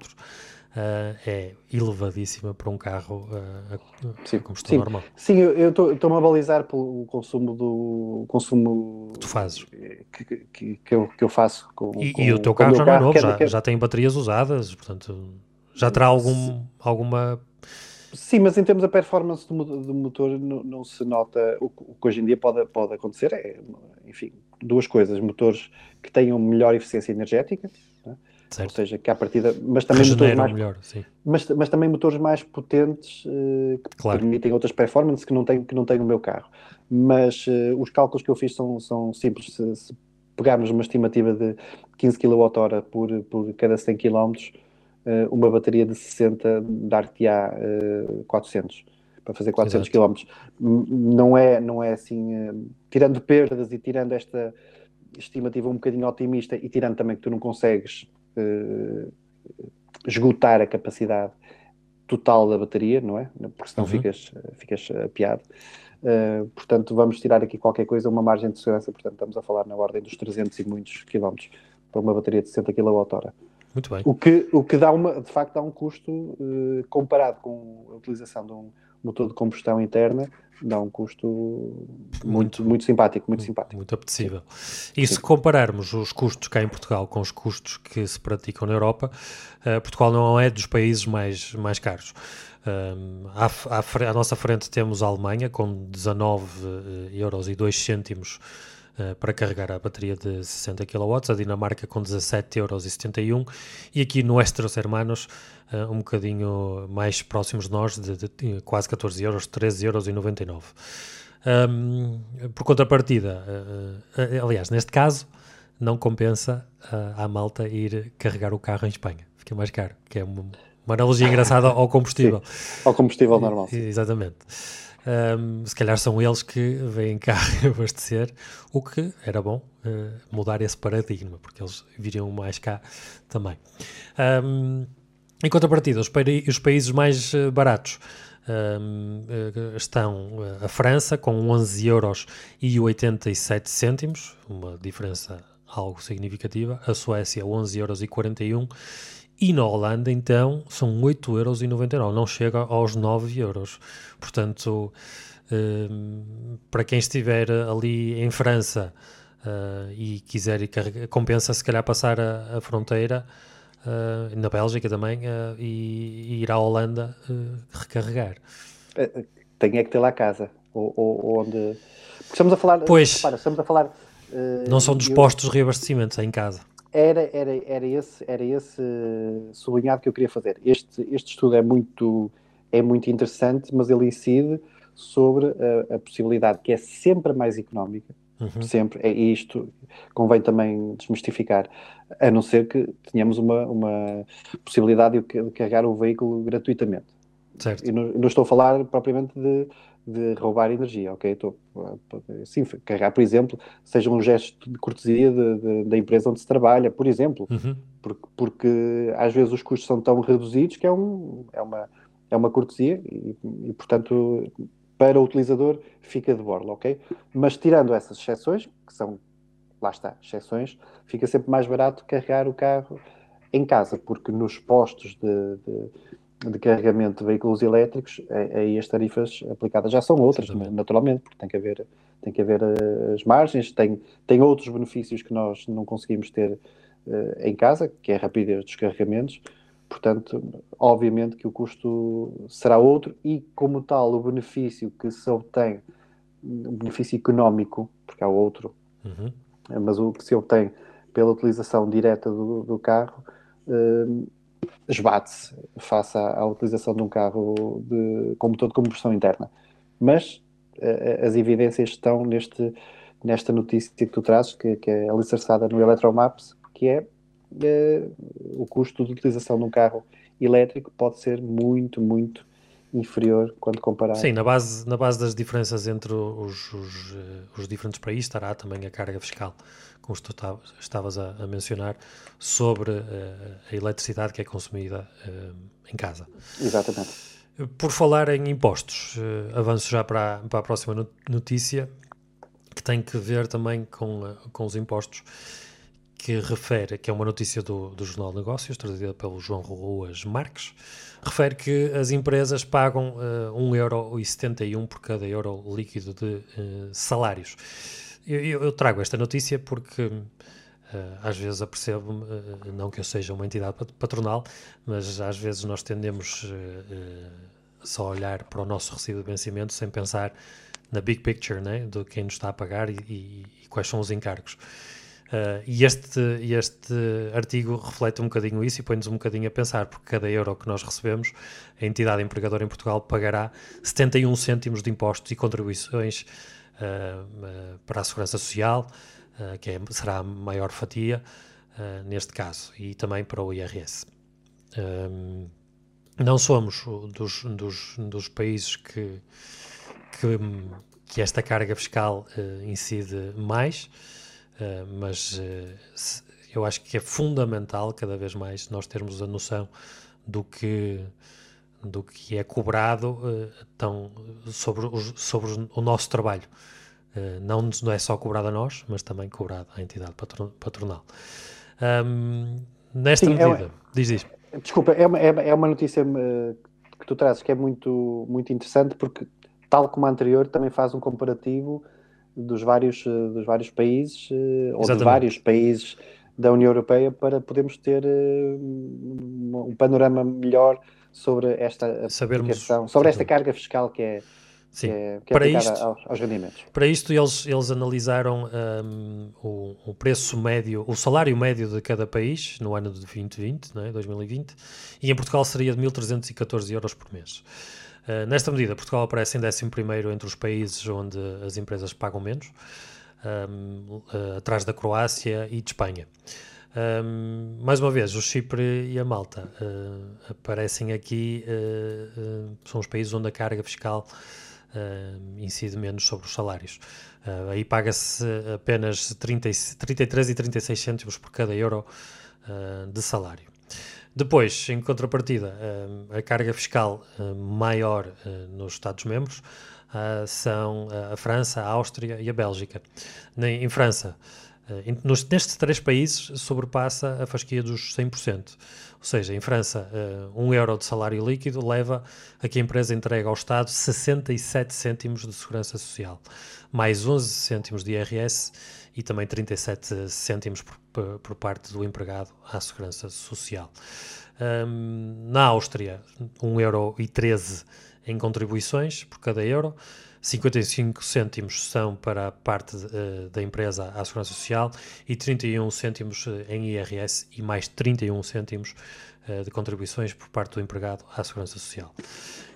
uh, é elevadíssima para um carro uh, a, sim, combustão sim. normal. Sim, eu estou-me a balizar pelo consumo do consumo que tu fazes que, que, que, eu, que eu faço com, e, com, e o teu carro já não é novo, já, já tem baterias usadas, portanto já terá algum, alguma Sim, mas em termos da performance do, do motor não, não, se nota. O, o, que hoje em dia pode, pode acontecer é, enfim, duas coisas: motores que tenham melhor eficiência energética, né? Certo. Ou seja, que à partida. Mas também motores mais, melhor, sim. Mas, mas também motores mais potentes uh, que claro. permitem outras performances que não tenho, que não tenho no meu carro. Mas uh, os cálculos que eu fiz são, são simples. Se, se pegarmos uma estimativa de 15 kWh por, por cada 100 km, uh, uma bateria de 60 dar-te-á uh, 400 para fazer 400 km. Não é, não é assim, uh, tirando perdas e tirando esta estimativa um bocadinho otimista e tirando também que tu não consegues esgotar a capacidade total da bateria, não é? Porque senão uhum. ficas, ficas apiado. Uh, portanto, vamos tirar aqui qualquer coisa, uma margem de segurança, portanto, estamos a falar na ordem dos 300 e muitos quilómetros para uma bateria de 60 kWh. Muito bem. O que, o que dá uma, de facto dá um custo uh, comparado com a utilização de um motor de combustão interna, dá um custo muito, muito, muito simpático, muito, simpático. Muito apetecível. E se compararmos os custos cá em Portugal com os custos que se praticam na Europa, uh, Portugal não é dos países mais, mais caros. Um, à, à, à, nossa frente temos a Alemanha com 19 uh, euros e 2 cêntimos uh, para carregar a bateria de 60 kW, a Dinamarca com 17 euros e 71 aqui no Estros Hermanos uh, um bocadinho mais próximos de nós, de, de, quase 14 euros, 13 euros e 99. Um, por contrapartida, uh, aliás, neste caso, não compensa uh, à malta ir carregar o carro em Espanha. Fica mais caro, que é uma, uma analogia engraçada ao combustível. Sim, ao combustível normal. E, exatamente. Um, se calhar são eles que vêm cá abastecer, o que era bom uh, mudar esse paradigma, porque eles viriam mais cá também. Um, em contrapartida, os, os países mais uh, baratos um, uh, estão a França com 11 euros e 87 cêntimos, uma diferença algo significativa, a Suécia 11 euros e 41 e na Holanda, então, são 8,99€, não chega aos 9 euros. Portanto, um, para quem estiver ali em França uh, e quiser carregar, compensa se calhar passar a, a fronteira, uh, na Bélgica também, uh, e, e, ir à Holanda recarregar. Tem é que ter lá casa, ou, ou, onde... Porque estamos a falar... Pois, repara, estamos a falar... não são dos postos de reabastecimento, é em casa era, era, era, esse, era esse sublinhado que eu queria fazer. Este, este estudo é muito, é muito interessante, mas ele incide sobre a, a possibilidade que é sempre mais económica, uhum. sempre, é isto, convém também desmistificar, a não ser que tenhamos uma, uma possibilidade de carregar o veículo gratuitamente. Certo. E não, não estou a falar propriamente de de roubar energia, ok? Estou, sim, carregar, por exemplo, seja um gesto de cortesia de, de, da empresa onde se trabalha, por exemplo, uhum. porque, porque, às vezes os custos são tão reduzidos que é, um, é, uma, é uma cortesia e, e, portanto, para o utilizador fica de borla, ok? Mas tirando essas exceções, que são, lá está, exceções, fica sempre mais barato carregar o carro em casa, porque nos postos de, de de carregamento de veículos elétricos, aí as tarifas aplicadas já são outras, Exatamente. naturalmente, porque tem que haver, tem que haver eh, as margens, tem, tem outros benefícios que nós não conseguimos ter uh, em casa, que é a rapidez dos carregamentos, portanto, obviamente que o custo será outro e, como tal, o benefício que se obtém, o benefício económico, porque há outro, uhum. mas o que se obtém pela utilização direta do, do carro, uh, esbate-se face à, à, utilização de um carro de, com motor de combustão interna. Mas uh, as evidências estão neste, nesta notícia que tu trazes, que, que é alicerçada no Electromaps, que é uh, o custo de utilização de um carro elétrico pode ser muito, muito inferior quando comparado. Sim, na base, na base das diferenças entre os, os, os diferentes países estará também a carga fiscal como tu estavas a, a mencionar, sobre uh, a eletricidade que é consumida uh, em casa. Exatamente. Por falar em impostos, uh, avanço já para, para a próxima notícia. que tem que ver também com, com os impostos, que refere, que é uma notícia do, do Jornal de Negócios, trazida pelo João Ruas Marques, refere que as empresas pagam uh, 1,71€ por cada euro líquido de salários. Eu, eu, trago esta notícia porque uh, às vezes apercebo-me, uh, não que eu seja uma entidade patronal, mas às vezes nós tendemos uh, só olhar para o nosso recibo de vencimento sem pensar na big picture, né, de quem nos está a pagar e, e, e quais são os encargos. Uh, e este, este artigo reflete um bocadinho isso e põe-nos um bocadinho a pensar, porque cada euro que nós recebemos, a entidade empregadora em Portugal pagará 71 cêntimos de impostos e contribuições para a Segurança Social, uh, que é, será a maior fatia neste caso, e também para o IRS. Não somos dos, dos, dos países que, que, que, esta carga fiscal incide mais, mas eu acho que é fundamental cada vez mais nós termos a noção do que do que é cobrado tão, sobre, os, sobre o nosso trabalho. não, não é só cobrado a nós, mas também cobrado à entidade patronal. Um, nesta Sim, é medida, é, diz isto. Desculpa, é uma, é, é uma notícia uh, que tu trazes que é muito, muito interessante porque, tal como a anterior, também faz um comparativo dos vários, dos vários países uh, ou de vários países da União Europeia para podermos ter um panorama melhor sobre esta Sabermos, sobre esta carga fiscal que é Sim. que é, que é para isto, aos, aos, rendimentos. Para isto eles, eles analisaram um, o, o, preço médio, o salário médio de cada país no ano de 2020, né, 2020, e em Portugal seria de 1.314 euros por mês. Uh, nesta medida, Portugal aparece em 11 entre os países onde as empresas pagam menos, um, uh, atrás da Croácia e de Espanha. Um, mais uma vez, o Chipre e a Malta uh, aparecem aqui, são os países onde a carga fiscal uh, incide menos sobre os salários. Uh, aí paga-se apenas 30, 33 e 36 cêntimos por cada euro uh, de salário. Depois, em contrapartida, a carga fiscal maior nos Estados-membros são a França, a Áustria e a Bélgica. Em França, nestes três países, sobrepassa a fasquia dos 100%. Ou seja, em França, uh, um euro de salário líquido leva a que a empresa entregue ao Estado 67 cêntimos de segurança social, mais 11 cêntimos de IRS e também 37 cêntimos por, por parte do empregado à segurança social. Um, na Áustria, 1,13 euro em contribuições por cada euro, 55 cêntimos são para a parte uh, da empresa à Segurança Social e 31 cêntimos uh, em IRS e mais 31 cêntimos uh, de contribuições por parte do empregado à Segurança Social.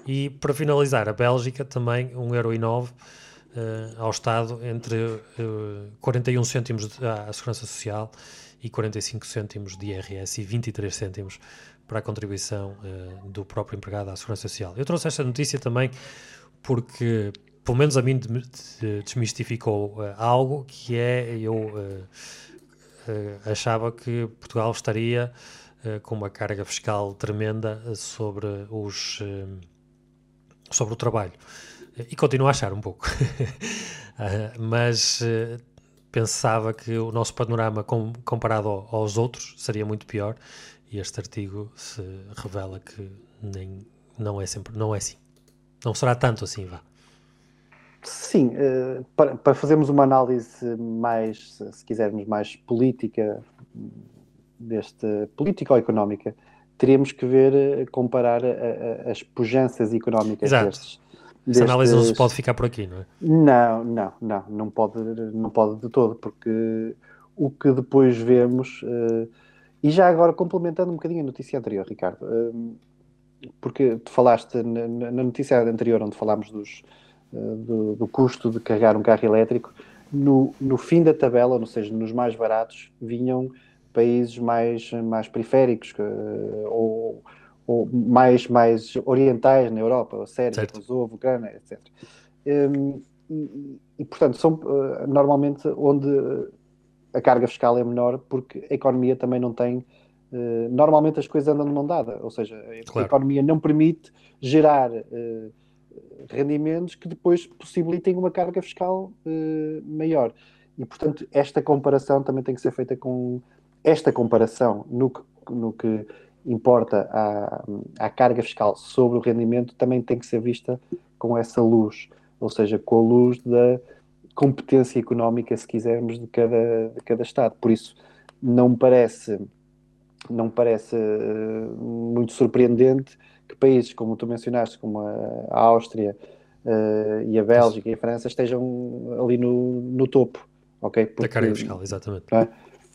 E para finalizar, a Bélgica também 1,09€ ao Estado entre 41 cêntimos à Segurança Social e 45 cêntimos de IRS e 23 cêntimos para a contribuição do próprio empregado à Segurança Social. Eu trouxe esta notícia também porque pelo menos a mim desmistificou uh, algo que é eu uh, uh, achava que Portugal estaria com uma carga fiscal tremenda sobre os sobre o trabalho. E continuo a achar um pouco. Mas pensava que o nosso panorama com, comparado aos outros seria muito pior e este artigo se revela que nem não é sempre não é assim. Não será tanto assim vá Sim, uh, para, para, fazermos uma análise mais, se quisermos, mais política, deste, política ou económica, teríamos que ver, eh, comparar a, a, as pujanças económicas Exato. destes. Essa análise não se pode ficar por aqui, não é? Não, não, não, não pode, não pode de todo, porque o que depois vemos, uh, e já agora complementando um bocadinho a notícia anterior, Ricardo, porque tu falaste na, notícia anterior onde falámos dos, eh, do, do, custo de carregar um carro elétrico, no, no fim da tabela, ou seja, nos mais baratos, vinham países mais, mais periféricos uh, ou, ou, mais, mais orientais na Europa, Sérvia, Kosovo, Ucrânia, etc. Um, e, e, portanto, são uh, normalmente onde a carga fiscal é menor porque a economia também não tem. Normalmente as coisas andam de mão dada, ou seja, claro. a economia não permite gerar rendimentos que depois possibilitem uma carga fiscal uh, maior. E, portanto, esta comparação também tem que ser feita com esta comparação no que, no que importa à, à carga fiscal sobre o rendimento também tem que ser vista com essa luz, ou seja, com a luz da competência económica, se quisermos, de cada, de cada Estado. Por isso, não me parece, não parece uh, muito surpreendente que países como tu mencionaste, como a, a Áustria uh, e a Bélgica e a França estejam ali no, no topo, ok? Porque, da carga fiscal, exatamente. Não, é?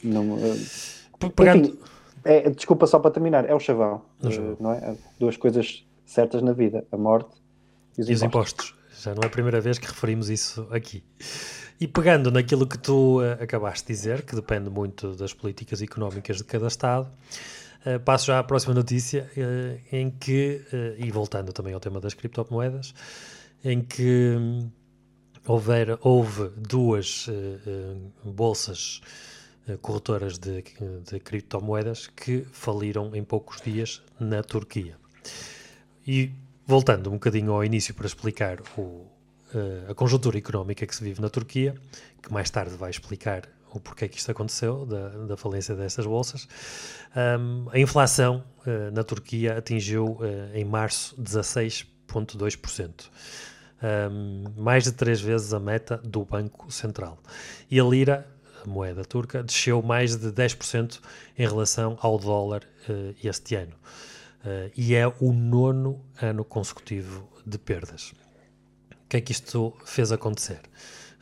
não uh, Pegando... enfim, é, desculpa só para terminar, é o chavão, uh, não é? Duas coisas certas na vida, a morte e os, e impostos. os impostos. Já não é a primeira vez que referimos isso aqui. E pegando naquilo que tu acabaste de dizer, que depende muito das políticas económicas de cada Estado, Uh, passo já à próxima notícia, uh, em que, uh, e voltando também ao tema das criptomoedas, em que um, houver, houve duas bolsas corretoras de, de, criptomoedas que faliram em poucos dias na Turquia. E voltando um bocadinho ao início para explicar o, a conjuntura económica que se vive na Turquia, que mais tarde vai explicar o porquê que isto aconteceu, da, da falência destas bolsas. Um, a inflação uh, na Turquia atingiu uh, em março 16,2%. Um, mais de três vezes a meta do Banco Central. E a lira, a moeda turca, desceu mais de 10% em relação ao dólar uh, este ano. e é o nono ano consecutivo de perdas. O que é que isto fez acontecer?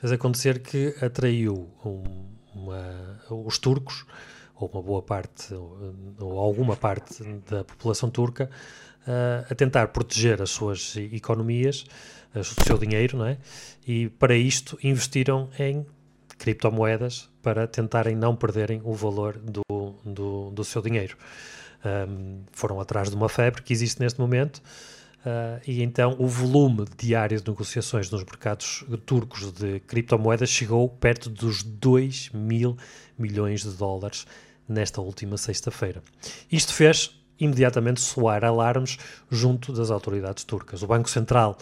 Fez acontecer que atraiu um, uma, os turcos, ou uma boa parte, ou, alguma parte da população turca, uh, a tentar proteger as suas economias, o seu dinheiro, não é? E para isto investiram em criptomoedas para tentarem não perderem o valor do, do, do seu dinheiro. Um, foram atrás de uma febre que existe neste momento Uh, e então o volume diário de negociações nos mercados turcos de criptomoedas chegou perto dos 2 mil milhões de dólares nesta última sexta-feira. Isto fez imediatamente soar alarmes junto das autoridades turcas. O Banco Central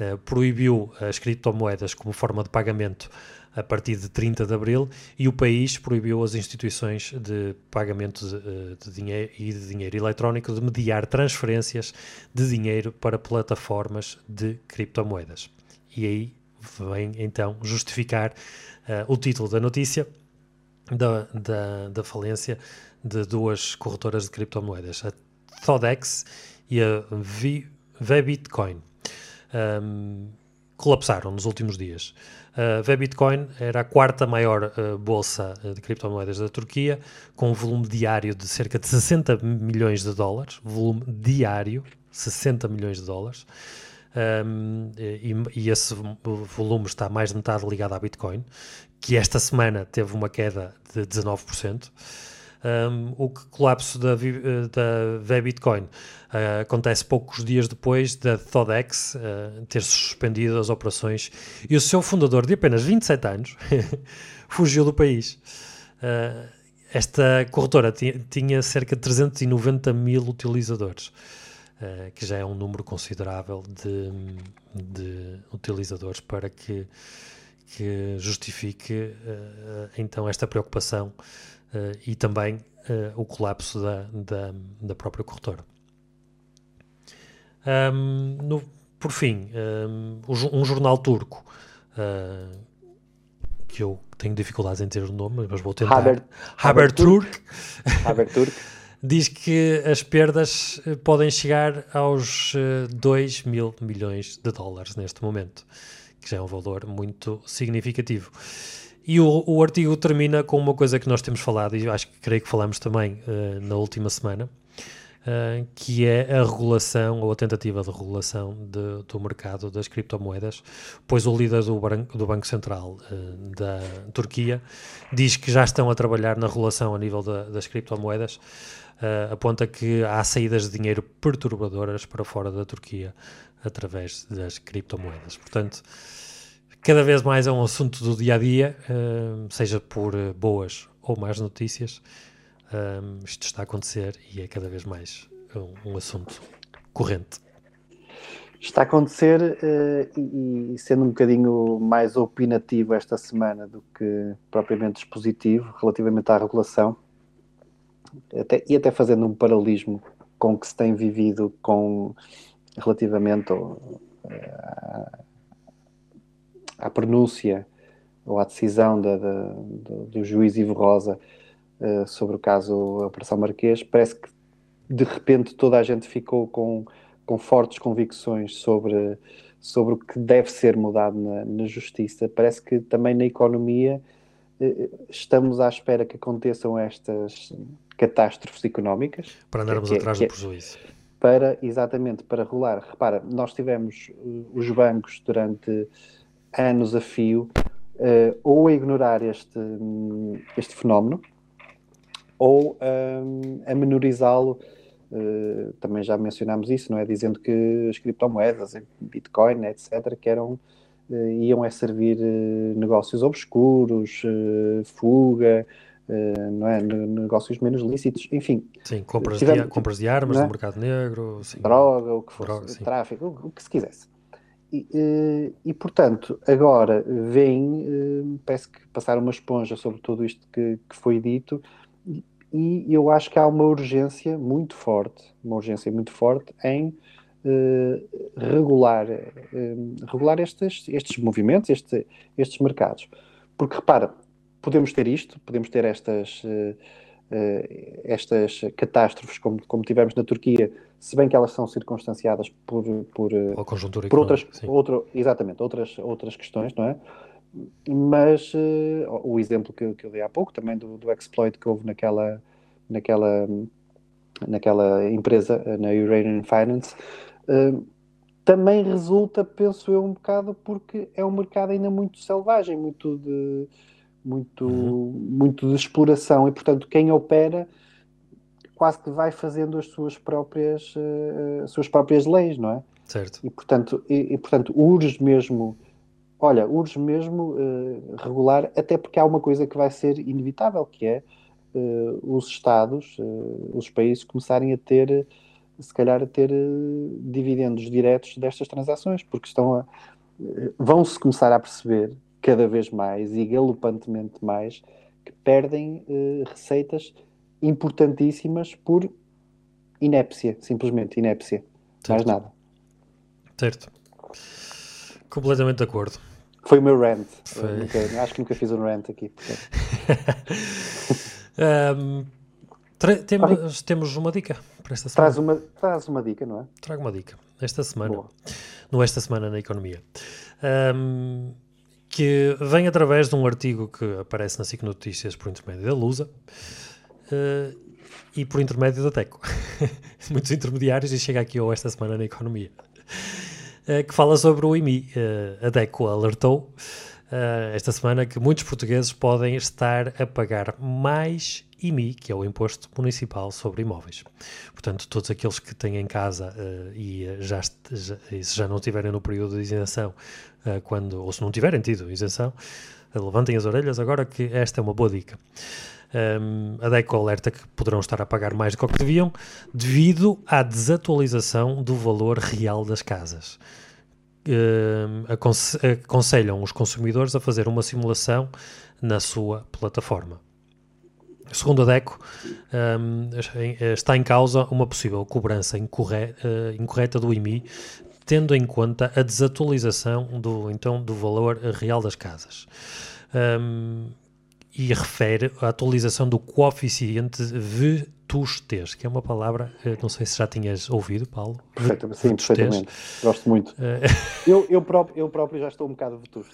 uh, proibiu as criptomoedas como forma de pagamento a partir de 30 de abril e o país proibiu as instituições de pagamento de, eh, de dinheiro e de dinheiro eletrónico de mediar transferências de dinheiro para plataformas de criptomoedas. E aí vem então justificar uh, o título da notícia da, da, da, falência de duas corretoras de criptomoedas, a Thodex e a VBitcoin. Um, colapsaram nos últimos dias. A uh, Bitcoin era a quarta maior uh, bolsa uh, de criptomoedas da Turquia, com um volume diário de cerca de 60 milhões de dólares. Volume diário, 60 milhões de dólares. Um, e, e, esse volume está mais de metade ligado à Bitcoin, que esta semana teve uma queda de 19%. Um, o colapso da, da V-Bitcoin uh, acontece poucos dias depois da Thodex uh, ter suspendido as operações e o seu fundador, de apenas 27 anos, fugiu do país. Uh, esta corretora tinha cerca de 390 mil utilizadores, que já é um número considerável de, de utilizadores para que, que justifique então esta preocupação e também uh, o colapso da, da, da própria corretora. Um, no, por fim, um, um jornal turco uh, que eu tenho dificuldades em ter o nome, mas vou tentar. Haber, Haberturk. Haberturk. diz que as perdas podem chegar aos 2 mil milhões de dólares neste momento, que já é um valor muito significativo. E o, o artigo termina com uma coisa que nós temos falado, e acho que creio que falamos também uh, na última semana, uh, que é a regulação ou a tentativa de regulação de, do mercado das criptomoedas, pois o líder do, do Banco Central uh, da Turquia diz que já estão a trabalhar na regulação a nível da, das criptomoedas, aponta que há saídas de dinheiro perturbadoras para fora da Turquia através das criptomoedas. Portanto, cada vez mais é um assunto do dia a dia, uh, seja por uh, boas ou más notícias. Um, isto está a acontecer e é cada vez mais um, assunto corrente. Está a acontecer uh, e, sendo um bocadinho mais opinativo esta semana do que propriamente expositivo relativamente à regulação até, e até fazendo um paralelismo com o que se tem vivido com relativamente ao, à, pronúncia ou à decisão da, da, do, do, juiz Ivo Rosa uh, sobre o caso Operação Marquês, parece que de repente toda a gente ficou com, com fortes convicções sobre, sobre o que deve ser mudado na, na justiça. Parece que também na economia uh, estamos à espera que aconteçam estas catástrofes económicas. Para andarmos que, atrás que, do prejuízo. Para, exatamente, para rolar. Repara, nós tivemos uh, os bancos durante anos a fio uh, ou a ignorar este, este fenómeno ou um, a menorizá-lo. Uh, também já mencionámos isso, não é? Dizendo que as criptomoedas, Bitcoin, etc., que eram, uh, iam a servir uh, negócios obscuros, fuga, não é? negócios menos lícitos, enfim. Sim, compras, tivemos, de, compras de armas é? no mercado negro, sim. droga, o que fosse, droga, tráfico, o, o que se quisesse. E, e, portanto, agora vem, eh, parece que passar uma esponja sobre tudo isto que, que, foi dito, e eu acho que há uma urgência muito forte, uma urgência muito forte em uh, regular, uh, regular estes, estes movimentos, este, estes mercados. Porque repara, podemos ter isto, podemos ter estas. Uh, estas catástrofes como, como tivemos na Turquia, se bem que elas são circunstanciadas por, por, eh, por outras, outro, exatamente, outras, outras questões, não é? Mas uh, o exemplo que, que eu dei há pouco, também do, do exploit que houve naquela, naquela, naquela empresa, na Uranian Finance, uh, também resulta, penso eu, um bocado porque é um mercado ainda muito selvagem, muito de muito, uhum. muito de exploração e, portanto, quem opera quase que vai fazendo as suas próprias, uh, suas próprias leis, não é? Certo. E, portanto, e, e portanto urge mesmo, olha, urge mesmo uh, regular, até porque há uma coisa que vai ser inevitável, que é uh, os Estados, os países começarem a ter, se calhar, a ter dividendos diretos destas transações, porque estão a vão-se começar a perceber cada vez mais e galopantemente mais que perdem receitas importantíssimas por inépcia, simplesmente inépcia. Certo. Mais nada. Certo. Completamente de acordo. Foi o meu rant. Nunca, acho que nunca fiz um rant aqui. um, temos, temos uma dica para esta semana. Traz uma, traz uma dica, não é? Trago uma dica. Esta semana. Boa. No Esta Semana na Economia. Um, que vem através de um artigo que aparece na SIC Notícias por intermédio da Lusa uh, e por intermédio da Teco. Muitos intermediários e chega aqui ou esta semana na economia. Uh, que fala sobre o IMI. Uh, a DECO alertou esta semana que muitos portugueses podem estar a pagar mais IMI, que é o Imposto Municipal sobre Imóveis. Portanto, todos aqueles que têm em casa e já, se já não estiverem no período de isenção quando, ou se não tiverem tido isenção, levantem as orelhas agora que esta é uma boa dica. Um, a DECO alerta que poderão estar a pagar mais do que deviam devido à desatualização do valor real das casas. Um, aconselham os consumidores a fazer uma simulação na sua plataforma. Segundo a DECO, um, está em causa uma possível cobrança incorreta, uh, incorreta do IMI tendo em conta a desatualização do, então, do valor real das casas. Um, e refere a atualização do coeficiente vetustez, que é uma palavra, eh, não sei se já tinhas ouvido, Paulo. Perfeitamente, sim, perfeitamente. Gosto muito. Uh... eu, eu, próprio, eu próprio já estou um bocado vetusto.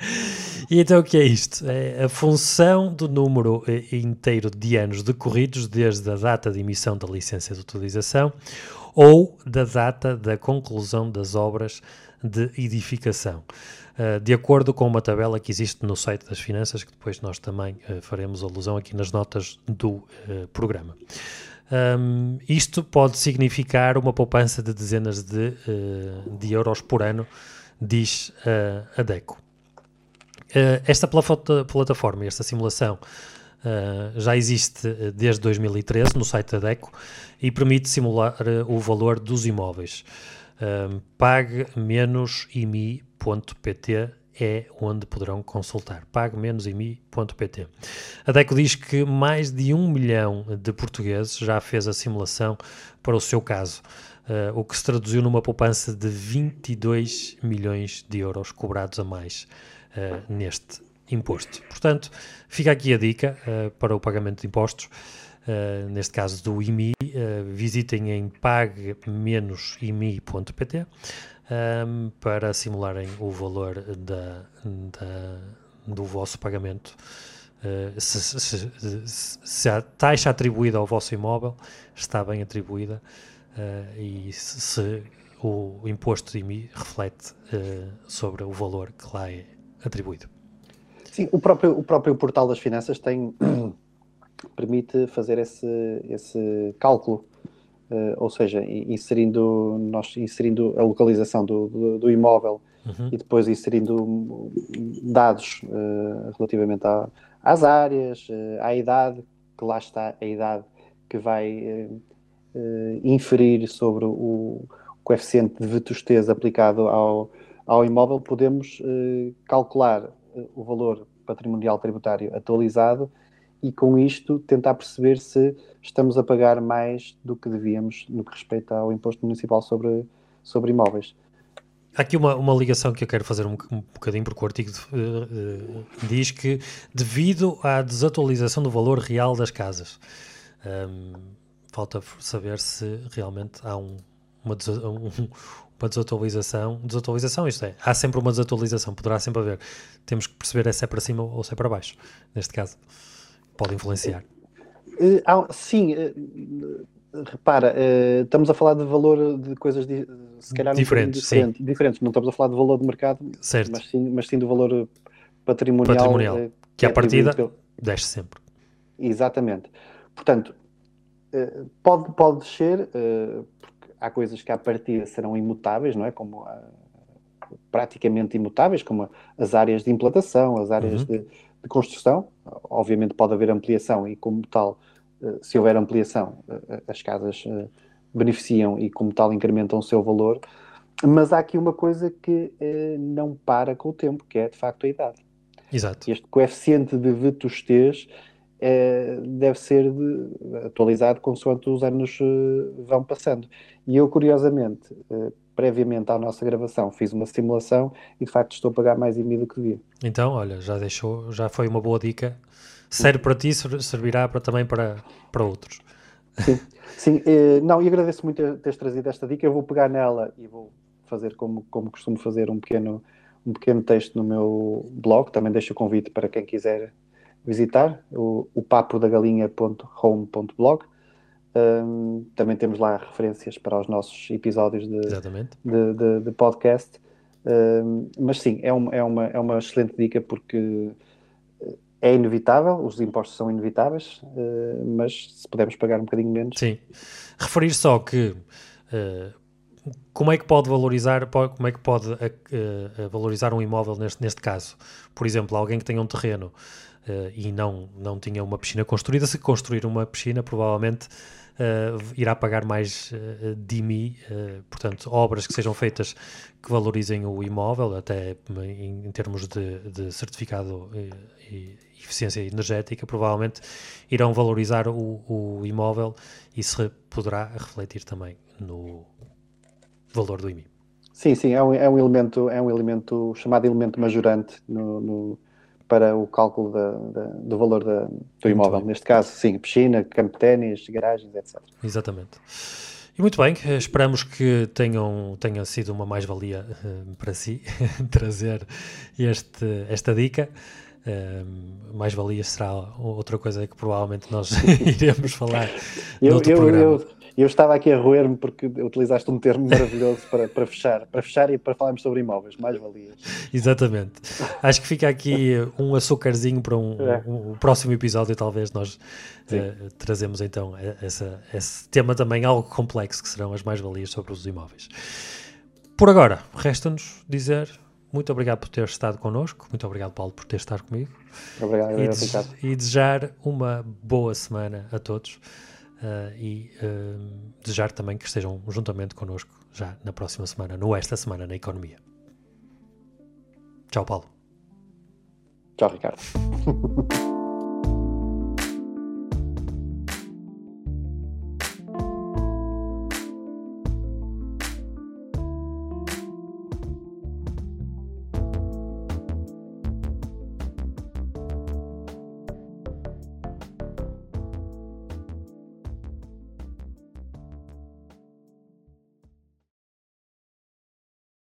e então o que é isto? É a função do número eh, inteiro de anos decorridos desde a data de emissão da licença de utilização ou da data da conclusão das obras de edificação. Uh, de acordo com uma tabela que existe no site das finanças, que depois nós também uh, faremos alusão aqui nas notas do uh, programa. Um, isto pode significar uma poupança de dezenas de, de euros por ano, diz a DECO. esta plataforma, esta simulação, uh, já existe eh, desde 2013 no site da DECO e permite simular uh, o valor dos imóveis. Um, pague menos imi.pt é onde poderão consultar. pague-imi.pt. A DECO diz que mais de um milhão de portugueses já fez a simulação para o seu caso, uh, o que se traduziu numa poupança de 22 milhões de euros cobrados a mais uh, neste imposto. Portanto, fica aqui a dica uh, para o pagamento de impostos. Neste caso do IMI, visitem em pague-imi.pt um, para simularem o valor da, da do vosso pagamento. Uh, se, se, se, se, a taxa atribuída ao vosso imóvel está bem atribuída uh, e se, o imposto de IMI reflete uh, sobre o valor que lá é atribuído. Sim, o próprio, o próprio portal das finanças tem permite fazer esse, esse cálculo ou seja, inserindo, nós inserindo a localização do, do, do imóvel uhum. e depois inserindo dados uh, relativamente a, às áreas, uh, à idade, que lá está a idade que vai inferir sobre o coeficiente de vetustez aplicado ao, ao imóvel, podemos calcular o valor patrimonial tributário atualizado e com isto tentar perceber se estamos a pagar mais do que devíamos no que respeita ao imposto municipal sobre, sobre imóveis. Há aqui uma, uma ligação que eu quero fazer um, um bocadinho, porque o artigo uh, diz que, devido à desatualização do valor real das casas, um, falta saber se realmente há um, uma, um, uma desatualização. Desatualização, isto é, há sempre uma desatualização, poderá sempre haver. Temos que perceber se é para cima ou se é para baixo, neste caso pode influenciar. Uh, sim, uh, repara, uh, estamos a falar de valor de coisas se calhar diferentes, diferente, diferentes. Não estamos a falar de valor de mercado, certo. Mas, sim, mas sim do valor patrimonial, patrimonial que, que à é partida pelo... desce sempre. Exatamente. Portanto, pode, pode descer, porque há coisas que à partida serão imutáveis, não é? Como praticamente imutáveis, como as áreas de implantação, as áreas uhum. de de construção. Obviamente pode haver ampliação e, como tal, eh, se houver ampliação, eh, as casas eh, beneficiam e, como tal, incrementam o seu valor. Mas há aqui uma coisa que não para com o tempo, que é de facto a idade. Exato. Este coeficiente de vetustez deve ser de, atualizado consoante os anos vão passando. E eu, curiosamente, previamente à nossa gravação, fiz uma simulação e de facto estou a pagar mais IMI do que devia. Então, olha, já deixou, já foi uma boa dica. Serve para ti, servirá para, também para, para outros. Sim, sim eh, não, e agradeço muito teres trazido esta dica. Eu vou pegar nela e vou fazer como, como costumo fazer um pequeno, um pequeno texto no meu blog. Também deixo o convite para quem quiser visitar, o, o papodagalinha.home.blog um, também temos lá referências para os nossos episódios de, de, de, de, podcast. Um, mas sim, é uma, é, uma, é uma excelente dica porque é inevitável, os impostos são inevitáveis, uh, mas se pudermos pagar um bocadinho menos. Sim. Referir só que uh, como é que pode valorizar, como é que pode valorizar um imóvel neste, neste caso? Por exemplo, alguém que tenha um terreno e não, não tinha uma piscina construída, se construir uma piscina, provavelmente uh, irá pagar mais uh, de mim, uh, portanto, obras que sejam feitas que valorizem o imóvel, até em, em termos de, de certificado e, e, eficiência energética, provavelmente irão valorizar o, o imóvel e se poderá refletir também no valor do IMI. Sim, sim, é um, é um elemento, é um elemento chamado elemento majorante no, no para o cálculo da, da, do valor da, do imóvel. Neste caso, sim, piscina, campo de ténis, garagens, etc. Exatamente. E muito bem, esperamos que tenham, tenha sido uma mais-valia uh, para si trazer este, esta dica. Uh, mais-valia será outra coisa que provavelmente nós iremos falar eu, noutro eu, programa. Eu, eu estava aqui a roer-me porque utilizaste um termo maravilhoso para, para fechar, para fechar e para falarmos sobre imóveis, mais valias. Exatamente. Acho que fica aqui um açúcarzinho para um, é. um, um próximo episódio, talvez nós uh, trazemos então essa, esse tema também algo complexo que serão as mais-valias sobre os imóveis. Por agora, resta-nos dizer muito obrigado por ter estado connosco. Muito obrigado, Paulo, por ter estado comigo. Obrigado, e, e desejar uma boa semana a todos. Uh, e uh, desejar também que estejam juntamente connosco já na próxima semana, no Esta Semana na Economia. Tchau, Paulo. Tchau, Ricardo.